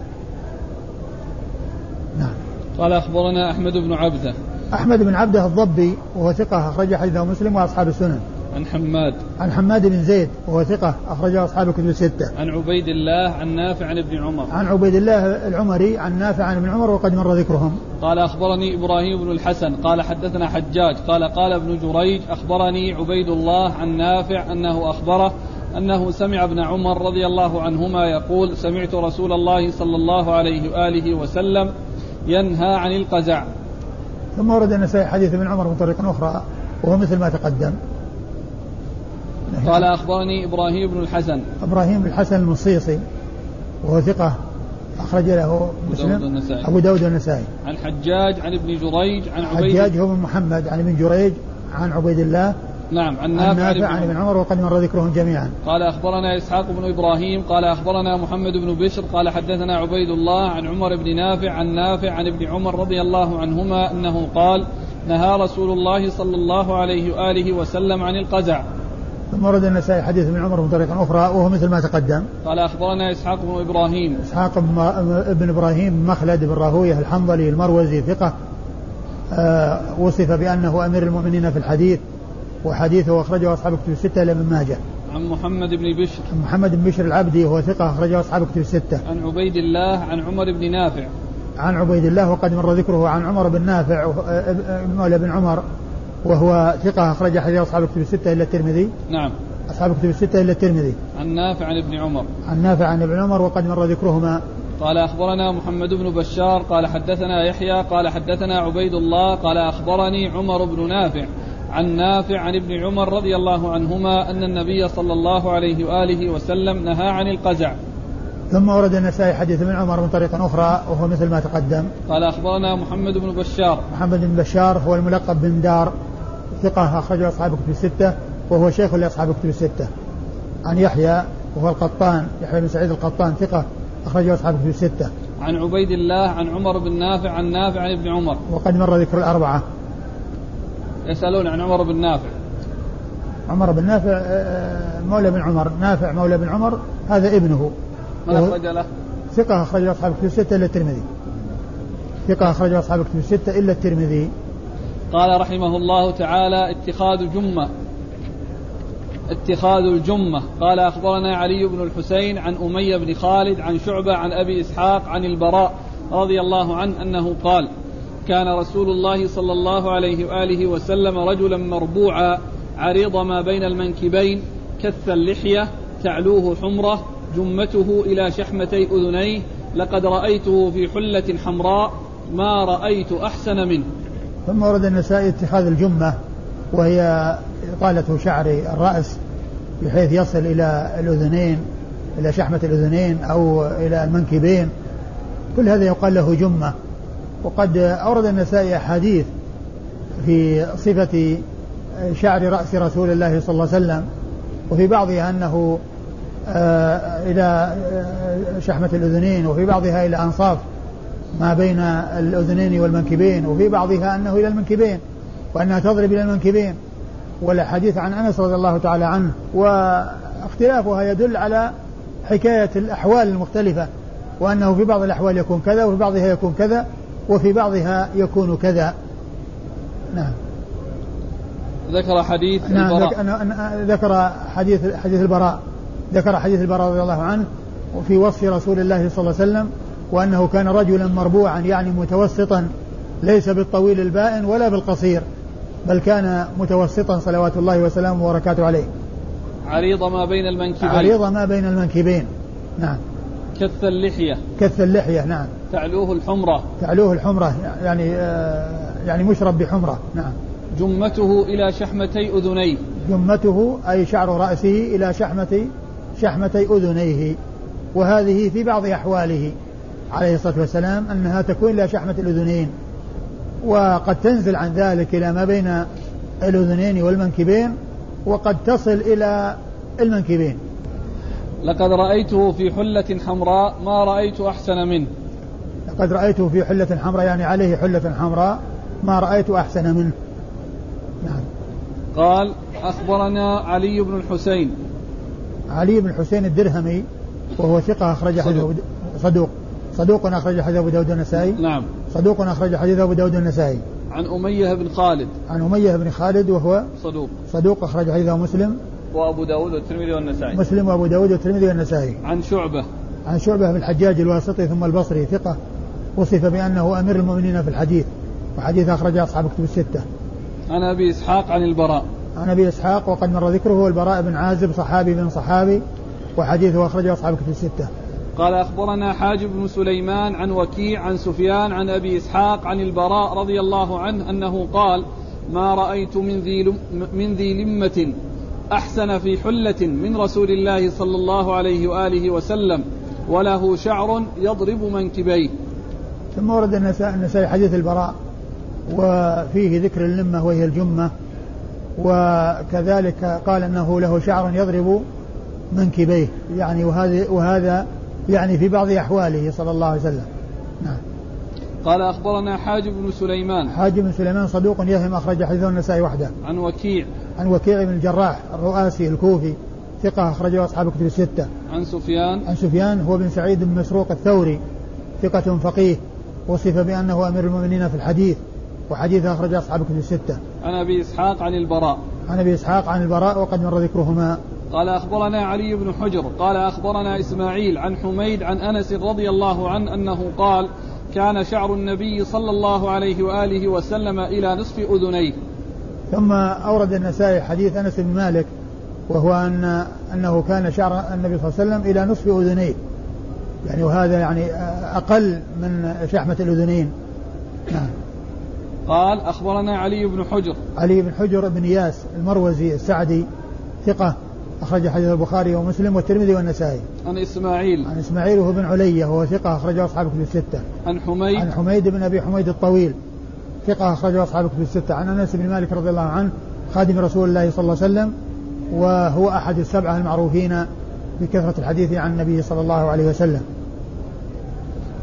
نعم. قال أخبرنا أحمد بن عبده. أحمد بن عبده الضبي وهو ثقة أخرج حديثه مسلم وأصحاب السنن. عن حماد. عن حماد بن زيد وهو ثقة أخرجه أصحاب الكتب الستة. عن عبيد الله عن نافع عن ابن عمر. عن عبيد الله العمري عن نافع عن ابن عمر وقد مر ذكرهم. قال أخبرني إبراهيم بن الحسن قال حدثنا حجاج قال قال ابن جريج أخبرني عبيد الله عن نافع أنه أخبره أنه سمع ابن عمر رضي الله عنهما يقول سمعت رسول الله صلى الله عليه وآله وسلم ينهى عن القزع. ثم ورد النسائي حديث ابن عمر من طريق أخرى وهو مثل ما تقدم. قال أخبرني إبراهيم بن الحسن. إبراهيم بن الحسن المصيصي وهو ثقة أخرج له مسلم. أبو داود النسائي عن حجاج عن ابن جريج عن عبيد حجاج هو من محمد عن ابن جريج عن عبيد الله. نعم عن نافع, عن, عن ابن عمر وقد مر ذكرهم جميعا. قال أخبرنا إسحاق بن إبراهيم قال أخبرنا محمد بن بشر قال حدثنا عبيد الله عن عمر بن نافع عن نافع عن ابن عمر رضي الله عنهما أنه قال نهى رسول الله صلى الله عليه وآله وسلم عن القزع. ثم ورد النسائي حديث ابن عمر من طريق أخرى وهو مثل ما تقدم. قال أخبرنا إسحاق بن إبراهيم. إسحاق بن إبراهيم مخلد بن راهوية الحنظلي المروزي ثقة. آه وصف بأنه أمير المؤمنين في الحديث وحديثه أخرجه أصحاب كتب الستة إلى ابن ماجه. عن محمد بن بشر. عن محمد بن بشر العبدي وهو ثقة أخرجه أصحاب كتب الستة. عن عبيد الله عن عمر بن نافع. عن عبيد الله وقد مر ذكره عن عمر بن نافع مولى بن عمر. وهو ثقة أخرج حديث أصحاب الكتب الستة إلا الترمذي. نعم. أصحاب الكتب الستة إلا الترمذي. عن نافع عن ابن عمر. عن نافع عن ابن عمر وقد مر ذكرهما. قال أخبرنا محمد بن بشار قال حدثنا يحيى قال حدثنا عبيد الله قال أخبرني عمر بن نافع عن نافع عن ابن عمر رضي الله عنهما أن النبي صلى الله عليه وآله وسلم نهى عن القزع. ثم ورد النسائي حديث ابن عمر من طريق أخرى وهو مثل ما تقدم. قال أخبرنا محمد بن بشار. محمد بن بشار هو الملقب بن دار. ثقة أخرجه أصحاب الكتب الستة وهو شيخ لأصحاب الكتب الستة. عن يحيى وهو القطان يحيى بن سعيد القطان ثقة أخرجه أصحاب الكتب الستة. عن عبيد الله عن عمر بن نافع عن نافع عن ابن عمر. وقد مر ذكر الأربعة. يسألون عن عمر بن نافع. عمر بن نافع آه، آه، مولى بن عمر. نافع مولى بن عمر هذا ابنه. من أخرج له؟ ثقة أخرج أصحاب الكتب الستة إلا الترمذي. ثقة أخرج أصحاب الكتب الستة إلا الترمذي. قال رحمه الله تعالى اتخاذ جمة. اتخاذ الجمة. قال أخبرنا علي بن الحسين عن أمية بن خالد عن شعبة عن أبي إسحاق عن البراء رضي الله عنه أنه قال كان رسول الله صلى الله عليه وآله وسلم رجلا مربوعا عريض ما بين المنكبين كث اللحية تعلوه حمرة جمته إلى شحمتي أذنيه لقد رأيته في حلة حمراء ما رأيت أحسن منه. ثم ورد النسائي اتخاذ الجمة وهي إطالة شعر الرأس بحيث يصل إلى الأذنين إلى شحمة الأذنين أو إلى المنكبين. كل هذا يقال له جمة. وقد أورد النسائي أحاديث في صفة شعر رأس رسول الله صلى الله عليه وسلم وفي بعضها أنه آه، إلى آه، شحمة الأذنين وفي بعضها إلى أنصاف. ما بين الأذنين والمنكبين وفي بعضها أنه إلى المنكبين وأنها تضرب إلى المنكبين. والحديث عن أنس رضي الله تعالى عنه واختلافها يدل على حكاية الأحوال المختلفة وأنه في بعض الأحوال يكون كذا وفي بعضها يكون كذا وفي بعضها يكون كذا. نعم. ذكر حديث نعم البراء. ذكر حديث حديث البراء. ذكر حديث البراء رضي الله عنه وفي وصف رسول الله صلى الله عليه وسلم وأنه كان رجلا مربوعا يعني متوسطا ليس بالطويل البائن ولا بالقصير بل كان متوسطا صلوات الله وسلامه وبركاته عليه. عريض ما بين المنكبين. عريض ما بين المنكبين. نعم. كث اللحية. كث اللحية نعم. تعلوه الحمرة. تعلوه الحمرة يعني آه يعني مشرب بحمرة نعم. جمته إلى شحمتي أذنيه. جمته أي شعر رأسه إلى شحمة شحمتي أذنيه. وهذه في بعض أحواله. عليه الصلاة والسلام أنها تكون إلى شحمة الأذنين وقد تنزل عن ذلك إلى ما بين الأذنين والمنكبين وقد تصل إلى المنكبين. لقد رأيته في حلة حمراء ما رأيت أحسن منه. لقد رأيته في حلة حمراء يعني عليه حلة حمراء ما رأيت أحسن منه. نعم. قال أخبرنا علي بن الحسين. علي بن الحسين الدرهمي وهو ثقة أخرج حديث صدوق. صدوق أخرج حديث أبو داود النسائي نعم. صدوق أخرج حديث أبو داود النسائي عن أمية بن خالد. عن أمية بن خالد وهو صدوق. صدوق أخرج حديثه مسلم. وأبو داود والترمذي والنسائي. مسلم وأبو داود والترمذي والنسائي. عن شعبة. عن شعبة بن الحجاج الواسطي ثم البصري ثقة. وصف بأنه أمير المؤمنين في الحديث. وحديث أخرج أصحاب كتب الستة. عن أبي إسحاق عن البراء. عن أبي إسحاق وقد مر ذكره البراء بن عازب صحابي بن صحابي. وحديثه أخرجه أصحاب كتب الستة. قال أخبرنا حاجب بن سليمان عن وكيع عن سفيان عن أبي إسحاق عن البراء رضي الله عنه أنه قال ما رأيت من ذي, من ذي لمة أحسن في حلة من رسول الله صلى الله عليه وآله وسلم وله شعر يضرب منكبيه. ثم ورد النسائي حديث البراء وفيه ذكر اللمة وهي الجمة وكذلك قال أنه له شعر يضرب منكبيه. يعني وهذا وهذا يعني في بعض أحواله صلى الله عليه وسلم. نعم. قال أخبرنا حاجب بن سليمان. حاجب بن سليمان صدوق يهم أخرج حديثه النسائي وحده. عن وكيع. عن وكيع بن الجراح الرؤاسي الكوفي ثقة أخرجه أصحاب كتب الستة. عن سفيان. عن سفيان هو بن سعيد بن مسروق الثوري ثقة فقيه وصف بأنه أمير المؤمنين في الحديث وحديث أخرج أصحاب الكتب الستة. عن أبي إسحاق عن البراء. عن أبي إسحاق عن البراء وقد مر ذكرهما. قال أخبرنا علي بن حجر قال أخبرنا إسماعيل عن حميد عن أنس رضي الله عنه أنه قال كان شعر النبي صلى الله عليه وآله وسلم إلى نصف أذنيه. ثم أورد النسائي حديث أنس بن مالك وهو أن أنه كان شعر النبي صلى الله عليه وسلم إلى نصف أذنيه. يعني وهذا يعني أقل من شحمة الأذنين. نعم. قال أخبرنا علي بن حجر. علي بن حجر بن إياس المروزي السعدي ثقة. أخرج حديث البخاري ومسلم والترمذي والنسائي. عن إسماعيل. عن إسماعيل وهو بن علية وهو ثقة أخرجه أصحاب كتب الستة. عن حميد. عن حميد بن أبي حميد الطويل ثقة أخرجه أصحاب كتب الستة. عن أنس بن مالك رضي الله عنه خادم رسول الله صلى الله عليه وسلم وهو أحد السبعة المعروفين بكثرة الحديث عن النبي صلى الله عليه وسلم.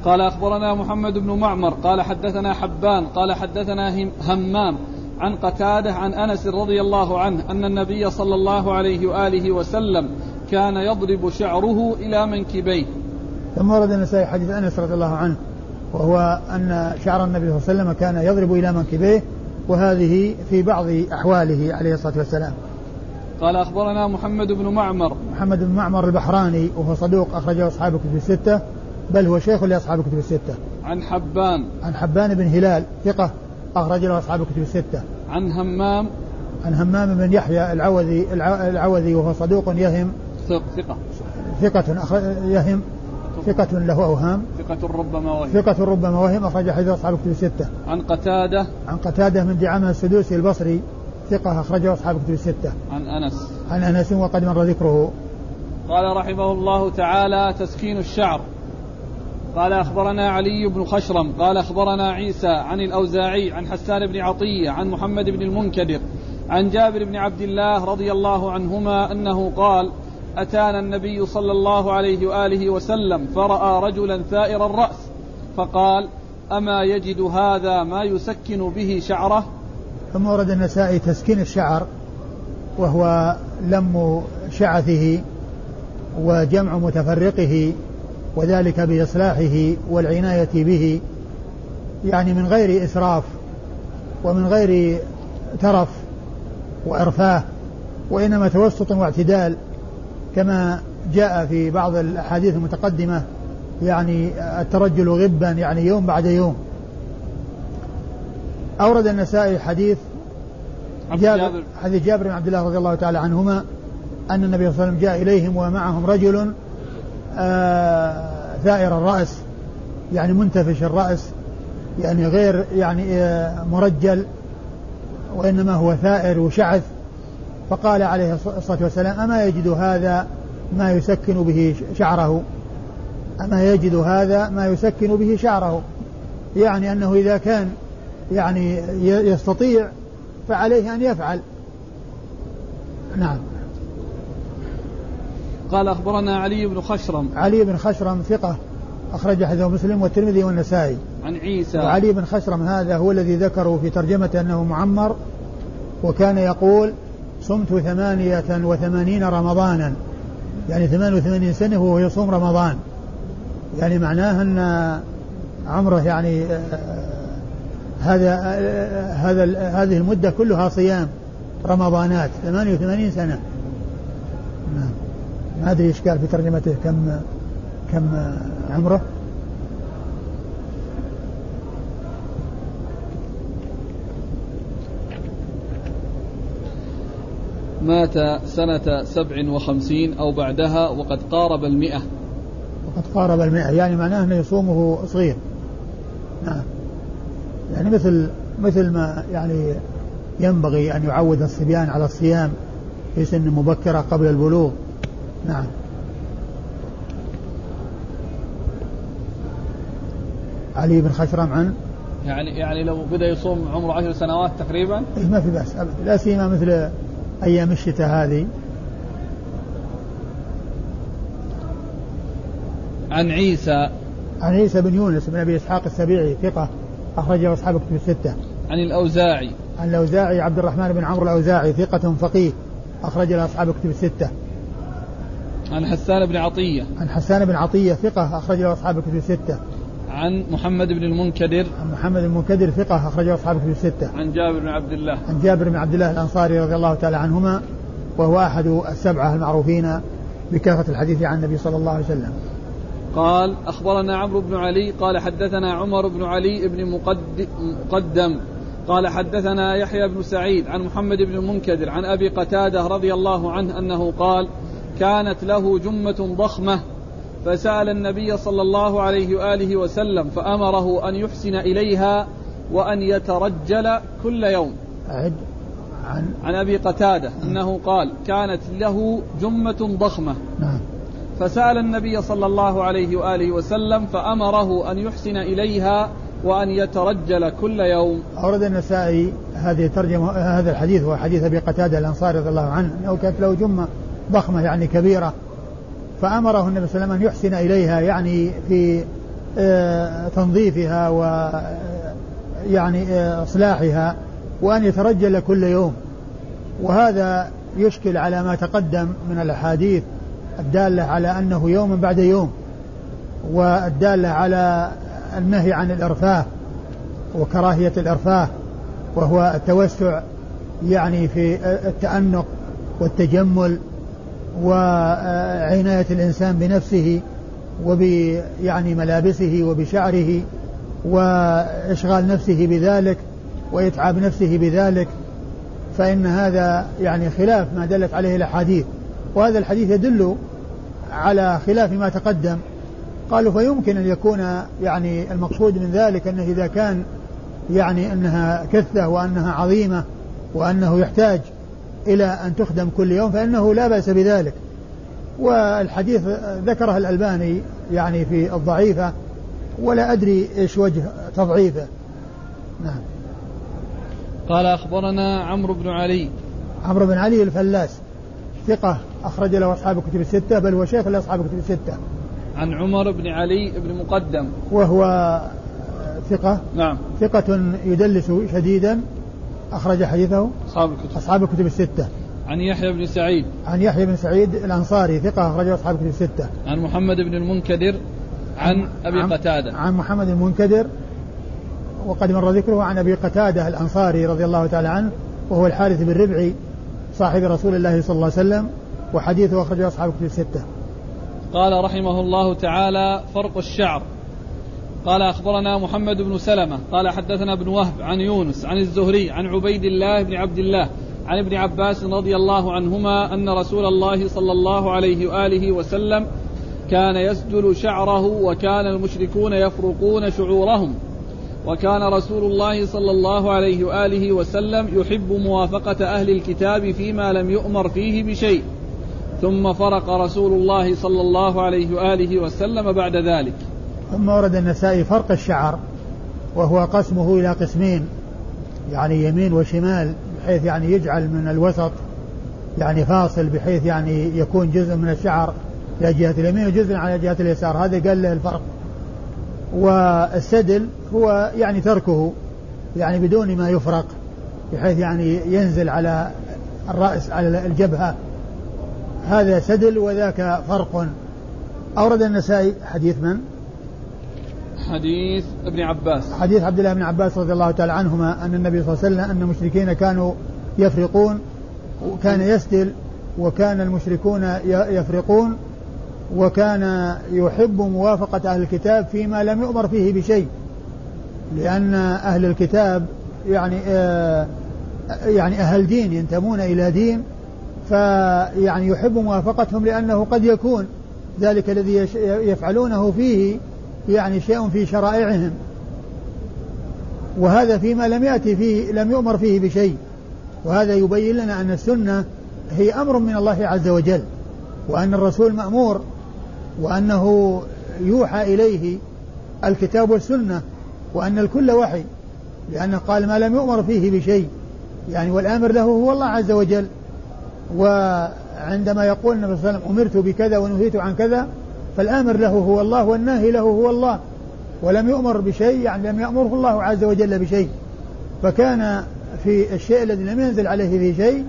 قال أخبرنا محمد بن معمر قال حدثنا حبان قال حدثنا همام عن قتاده عن أنس رضي الله عنه أن النبي صلى الله عليه وآله وسلم كان يضرب شعره إلى منكبيه. ثم ورد النسائي حديث أنس رضي الله عنه وهو أن شعر النبي صلى الله عليه وسلم كان يضرب إلى منكبيه وهذه في بعض أحواله عليه الصلاة والسلام. قال أخبرنا محمد بن معمر محمد بن معمر البحراني وهو صدوق أخرجه أصحاب الكتب الستة بل هو شيخ لأصحاب الكتب الستة. عن حبان عن حبان بن هلال ثقة أخرج له أصحاب الكتب الستة. عن همام. عن همام بن يحيى العوذي العوذي وهو صدوق يهم. ثقة. ثقة يهم. ثقة له أوهام ثقة ربما وهم. ثقة ربما وهم أخرج حديث أصحاب الكتب الستة. عن قتادة. عن قتادة من دعامة السدوسي البصري. ثقة أخرجه أصحاب الكتب الستة. عن أنس. عن أنس وقد مر ذكره. قال رحمه الله تعالى تسكين الشعر. قال أخبرنا علي بن خشرم قال أخبرنا عيسى عن الأوزاعي عن حسان بن عطية عن محمد بن المنكدر عن جابر بن عبد الله رضي الله عنهما أنه قال أتانا النبي صلى الله عليه وآله وسلم فرأى رجلا ثائر الرأس فقال أما يجد هذا ما يسكن به شعره؟ ثم ورد النسائي تسكين الشعر وهو لم شعثه وجمع متفرقه وذلك بإصلاحه والعناية به يعني من غير إسراف ومن غير ترف وإرفاه وإنما توسط واعتدال كما جاء في بعض الأحاديث المتقدمة يعني الترجل غبا يعني يوم بعد يوم. أورد النسائي حديث جابر. حديث جابر بن عبد الله رضي الله تعالى عنهما أن النبي صلى الله عليه وسلم جاء إليهم ومعهم رجل ثائر الرأس يعني منتفش الرأس يعني غير يعني آه، مرجل وإنما هو ثائر وشعث. فقال عليه الصلاة والسلام أما يجد هذا ما يسكن به شعره؟ أما يجد هذا ما يسكن به شعره؟ يعني أنه إذا كان يعني يستطيع فعليه أن يفعل. نعم. قال أخبرنا علي بن خشرم. علي بن خشرم ثقة أخرج حديث مسلم والترمذي والنسائي. عن عيسى. وعلي بن خشرم هذا هو الذي ذكروا في ترجمته أنه معمر وكان يقول صمت ثمانية وثمانين رمضانا. يعني ثمان وثمانين سنة وهو يصوم رمضان. يعني معناه أن عمره يعني آه، هذا آه، هذا هذه المدة كلها صيام رمضانات 88 سنة. نعم. ما أدري إيش قال في ترجمته كم كم عمره. مات سنة سبع وخمسين أو بعدها وقد قارب المئة. وقد قارب المئة يعني معناه أنه يصومه صغير. نعم. يعني مثل مثل ما يعني ينبغي أن يعود الصبيان على الصيام في سن مبكرة قبل البلوغ. نعم. علي بن خشرم عن؟ يعني يعني لو بدا يصوم عمره عشر سنوات تقريبا؟ إيه ما في بأس أبدا. لا سيما مثل أيام الشتاء هذه. عن عيسى. عن عيسى بن يونس بن أبي إسحاق السبيعي ثقة أخرجه أصحاب كتب الستة. عن الأوزاعي. عن الأوزاعي عبد الرحمن بن عمرو الأوزاعي ثقة فقيه أخرج له أصحاب كتب الستة. عن حسان بن عطية. عن حسان بن عطية ثقة أخرج له أصحاب الكتب الستة. عن محمد بن المنكدر. عن محمد بن المنكدر ثقة أخرجه أصحاب كتب الستة. عن جابر بن عبد الله. عن جابر بن عبد الله الأنصاري رضي الله تعالى عنهما وهو أحد السبعة المعروفين بكثرة الحديث عن النبي صلى الله عليه وسلم. قال أخبرنا عمرو بن علي قال حدثنا عمر بن علي بن مقدم. قال حدثنا يحيى بن سعيد عن محمد بن المنكدر عن أبي قتادة رضي الله عنه أنه قال كانت له جمة ضخمة فسأل النبي صلى الله عليه وآله وسلم فأمره أن يحسن إليها وأن يترجل كل يوم. أعد عن عن أبي قتادة أنه قال كانت له جمة ضخمة. نعم. فسأل النبي صلى الله عليه وآله وسلم فأمره أن يحسن إليها وأن يترجل كل يوم. أورد النسائي هذه الترجمة هذا الحديث هو حديث أبي قتادة الأنصاري رضي الله عنه أنه كانت له جمة ضخمة يعني كبيرة فأمره النبي صلى الله عليه وسلم أن يحسن إليها يعني في آه، تنظيفها و آه، يعني آه، إصلاحها وأن يترجل كل يوم. وهذا يشكل على ما تقدم من الأحاديث الدالة على أنه يوم بعد يوم والدالة على النهي عن الإرفاه وكراهية الإرفاه وهو التوسع يعني في التأنق والتجمل وعناية الإنسان بنفسه وب يعني ملابسه وبشعره وإشغال نفسه بذلك وإتعاب نفسه بذلك فإن هذا يعني خلاف ما دلت عليه الأحاديث. وهذا الحديث يدل على خلاف ما تقدم. قالوا فيمكن أن يكون يعني المقصود من ذلك أنه إذا كان يعني أنها كثة وأنها عظيمة وأنه يحتاج إلى أن تخدم كل يوم فإنه لا بأس بذلك. والحديث ذكره الألباني يعني في الضعيفة ولا أدري إيش وجه تضعيفه. نعم. قال أخبرنا عمرو بن علي. عمرو بن علي الفلاس ثقة أخرج له أصحاب الكتب الستة بل هو شيخ لأصحاب الكتب الستة. عن عمر بن علي بن مقدم. وهو ثقة نعم. ثقة يدلس شديدا أخرج حديثه. أصحاب الكتب. أصحاب الكتب الستة. عن يحيى بن سعيد. عن يحيى بن سعيد الأنصاري ثقة أخرجه أصحاب الكتب الستة. عن محمد بن المنكدر عن أبي عن قتادة. عن محمد المنكدر وقد مر ذكره عن أبي قتادة الأنصاري رضي الله تعالى عنه وهو الحارث بن ربعي صاحب رسول الله صلى الله عليه وسلم وحديثه أخرجه أصحاب الكتب الستة. قال رحمه الله تعالى فرق الشعر. قال أخبرنا محمد بن سلمة قال حدثنا ابن وهب عن يونس عن الزهري عن عبيد الله بن عبد الله عن ابن عباس رضي الله عنهما أن رسول الله صلى الله عليه وآله وسلم كان يسدل شعره وكان المشركون يفرقون شعورهم وكان رسول الله صلى الله عليه وآله وسلم يحب موافقة أهل الكتاب فيما لم يؤمر فيه بشيء. ثم فرق رسول الله صلى الله عليه وآله وسلم بعد ذلك. ثم ورد النسائي فرق الشعر وهو قسمه إلى قسمين يعني يمين وشمال بحيث يعني يجعل من الوسط يعني فاصل بحيث يعني يكون جزء من الشعر إلى جهة اليمين وجزء على جهة اليسار. هذا قال له الفرق. والسدل هو يعني تركه يعني بدون ما يفرق بحيث يعني ينزل على الرأس على الجبهة. هذا سدل وذاك فرق. أورد النسائي حديث من؟ حديث ابن عباس. حديث عبد الله بن عباس رضي الله تعالى عنهما أن النبي صلى الله عليه وسلم أن المشركين كانوا يفرقون وكان يسدل وكان المشركون يفرقون وكان يحب موافقة أهل الكتاب فيما لم يؤمر فيه بشيء. لأن أهل الكتاب يعني آه يعني أهل دين ينتمون إلى دين فيعني يحب موافقتهم لأنه قد يكون. ذلك الذي يفعلونه فيه يعني شيء في شرائعهم. وهذا فيما لم يأتي فيه لم يؤمر فيه بشيء. وهذا يبين لنا أن السنة هي أمر من الله عز وجل وأن الرسول مأمور وأنه يوحى إليه الكتاب والسنة وأن الكل وحي لأنه قال ما لم يؤمر فيه بشيء. يعني والآمر له هو الله عز وجل. وعندما يقول النبي صلى الله عليه وسلم أمرت بكذا ونهيت عن كذا فالآمر له هو الله والناهي له هو الله. ولم يؤمر بشيء يعني لم يأمره الله عز وجل بشيء. فكان في الشيء الذي لم ينزل عليه فيه شيء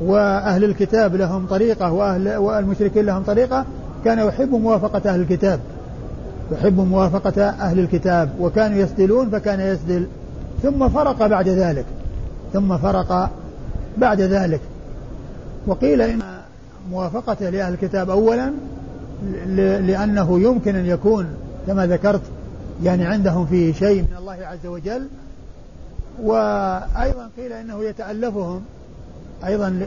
وأهل الكتاب لهم طريقة وأهل والمشركين لهم طريقة. كان يحب موافقة أهل الكتاب. يحب موافقة أهل الكتاب. وكانوا يسدلون فكان يسدل ثم فرق بعد ذلك. ثم فرق بعد ذلك. وقيل إن موافقته لأهل الكتاب أولا لأنه يمكن أن يكون كما ذكرت يعني عندهم فيه شيء من الله عز وجل. وأيضا قيل إنه يتألفهم. أيضا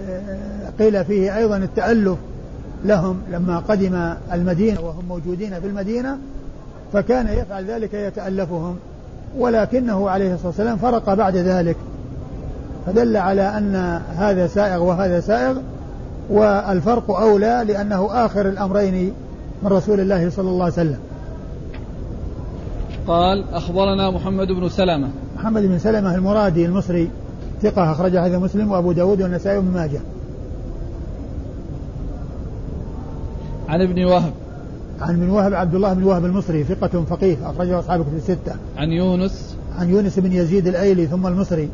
قيل فيه أيضا التألف لهم لما قدم المدينة وهم موجودين في المدينة فكان يفعل ذلك يتألفهم. ولكنه عليه الصلاة والسلام فرق بعد ذلك. فدل على أن هذا سائغ وهذا سائغ والفرق أولى لأنه آخر الأمرين من رسول الله صلى الله عليه وسلم. قال أخبرنا محمد بن سلمة. محمد بن سلمة المرادي المصري ثقة أخرج هذا مسلم وأبو داود والنسائي وابن ماجه. عن ابن وهب. عن ابن وهب عبد الله بن وهب المصري ثقة فقيه أخرجه أصحاب كتب الستة. عن يونس. عن يونس بن يزيد الأيلي ثم المصري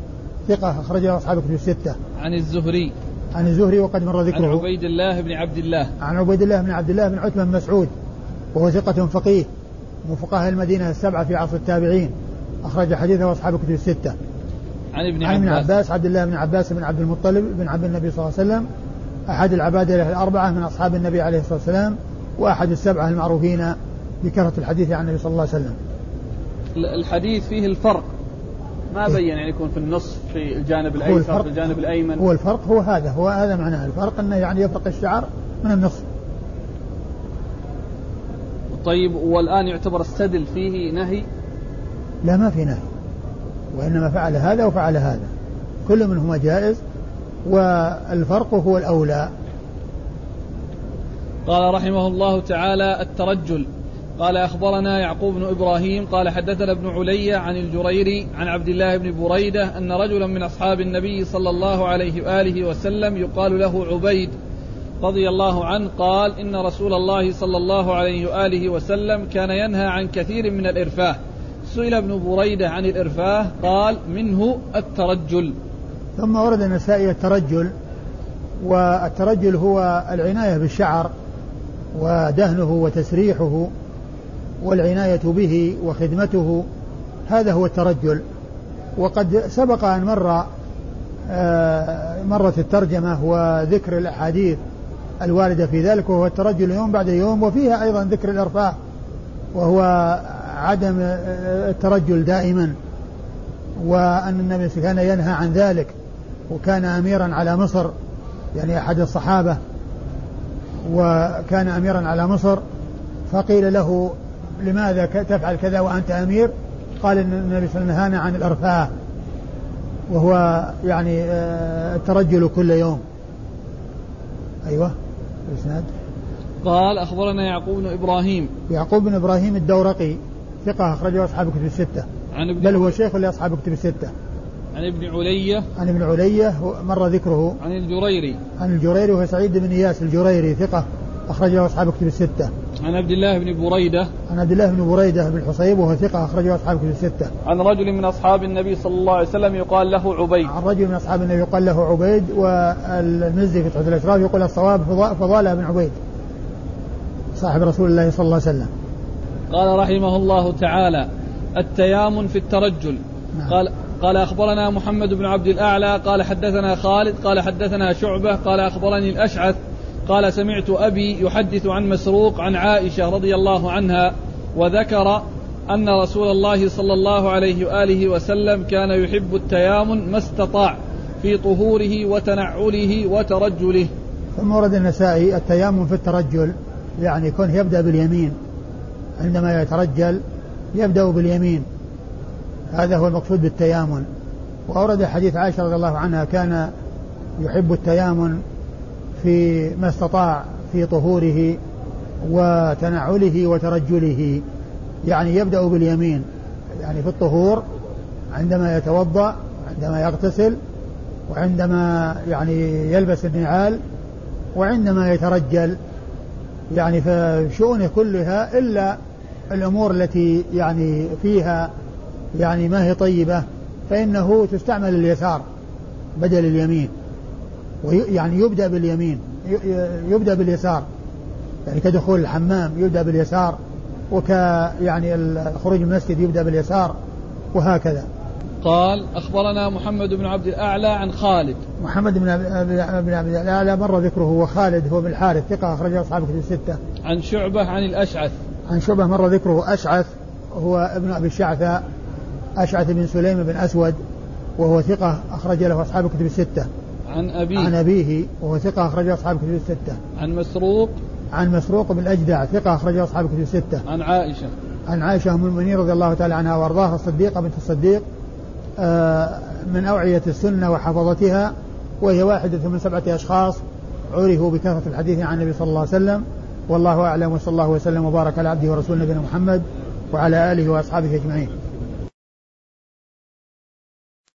ثقة أخرجه أصحاب كتب الستة. عن الزهري. عن الزهري وقد مر ذكره. عن عبيد الله بن عبد الله. عن عبيد الله بن عبد الله بن عتبة بن مسعود وهو ثقة فقيه من فقهاء المدينة السبعة في عصر التابعين. أخرج حديثه أصحاب كتب الستة. عن ابن عن ابن عباس. عباس عبد الله بن عباس بن عبد المطلب بن عبد النبي صلى الله عليه وسلم أحد العبادة الأربعة من أصحاب النبي عليه الصلاة والسلام وأحد السبعة المعروفين بكثرة الحديث عن النبي صلى الله عليه وسلم. الحديث فيه الفرق. ما بين يعني يكون في النصف في الجانب الأيسر في الجانب الأيمن. هو الفرق هو هذا هو هذا معناه. الفرق إنه يعني يفرق الشعر من النصف طيب والآن يعتبر السدل فيه نهي؟ لا ما في نهي. وإنما فعل هذا وفعل هذا. كل منهما جائز والفرق هو الأولى. قال رحمه الله تعالى الترجل. قال أخبرنا يعقوب بن إبراهيم قال حدثنا ابن علي عن الجريري عن عبد الله بن بريدة أن رجلا من أصحاب النبي صلى الله عليه وآله وسلم يقال له عبيد رضي الله عنه قال إن رسول الله صلى الله عليه وآله وسلم كان ينهى عن كثير من الإرفاه. سئل ابن بريدة عن الإرفاه قال منه الترجل. ثم ورد النسائي الترجل والترجل هو العناية بالشعر ودهنه وتسريحه والعناية به وخدمته هذا هو الترجل. وقد سبق أن مر آه، مرت الترجمة وذكر الأحاديث الواردة في ذلك وهو الترجل يوم بعد يوم وفيها أيضا ذكر الإرفاع وهو عدم آه، الترجل دائما. وأن النبي كان ينهى عن ذلك وكان أميرا على مصر يعني أحد الصحابة وكان أميرا على مصر فقيل له لماذا تفعل كذا وأنت أمير؟ قال النبي صلى الله عليه وسلم نهانا عن الإرفاع وهو يعني آه، الترجل كل يوم. أيوة الإسناد. قال أخبرنا يعقوب بن إبراهيم. يعقوب بن إبراهيم الدورقي ثقة أخرجه أصحاب كتب الستة. عن ابن بل هو شيخ لأصحاب كتب الستة. عن ابن علية. عن ابن علية مر ذكره. عن الجريري. عن الجريري وهو سعيد بن إياس الجريري ثقة. أخرجه أصحاب كتب الستة. عن عبد الله بن بريدة. عن عبد الله بن بريدة بن حصيب وهو ثقة أخرجه أصحاب كتب الستة. عن رجل من أصحاب النبي صلى الله عليه وسلم يقال له عبيد. عن رجل من أصحاب النبي يقال له عبيد والمزي في تحفة الأشراف يقول الصواب فضالة بن عبيد. صاحب رسول الله صلى الله عليه وسلم. قال رحمه الله تعالى التيامن في الترجل نعم. قال قال أخبرنا محمد بن عبد الأعلى قال حدثنا خالد قال حدثنا شعبة قال أخبرني الأشعث قال سمعت أبي يحدث عن مسروق عن عائشة رضي الله عنها وذكر أن رسول الله صلى الله عليه وآله وسلم كان يحب التيامن ما استطاع في طهوره وتنعله وترجله. ثم ورد النسائي التيامن في الترجل يعني يكون يبدأ باليمين. عندما يترجل يبدأ باليمين. هذا هو المقصود بالتيامن. وأورد حديث عائشة رضي الله عنها كان يحب التيامن في ما استطاع في طهوره وتنعله وترجله. يعني يبدأ باليمين يعني في الطهور عندما يتوضأ عندما يغتسل وعندما يعني يلبس النعال وعندما يترجل. يعني فشؤونه كلها إلا الأمور التي يعني فيها يعني ما هي طيبة فإنه تستعمل اليسار بدل اليمين. ويعني يبدأ باليمين يبدأ باليسار يعني كدخول الحمام يبدأ باليسار وك يعني خروج المسجد يبدأ باليسار وهكذا قال أخبرنا محمد بن عبد الأعلى عن خالد محمد بن بن عبد الأعلى مر ذكره هو خالد هو بن الحارث ثقة أخرجه أصحاب كتب الستة. عن شعبة عن الأشعث. عن شعبة مر ذكره أشعث هو ابن أبي الشعثاء أشعث بن سليم بن أسود وهو ثقة أخرج له أصحاب كتب الستة. عن أبيه. عن أبيه وهو ثقة أخرج أصحاب كتب الستة. عن مسروق. عن مسروق بن الأجدع ثقة أخرج أصحاب كتب الستة. عن عائشة. عن عائشة أم المؤمنين رضي الله تعالى عنها وأرضاها الصديقة بنت الصديق آه، من أوعية السنة وحفظتها وهي واحدة من سبعة أشخاص عرفوا بكثرة الحديث عن النبي صلى الله عليه وسلم. والله أعلم وصلى الله وسلم وبارك على عبده ورسوله نبينا محمد وعلى آله وأصحابه أجمعين.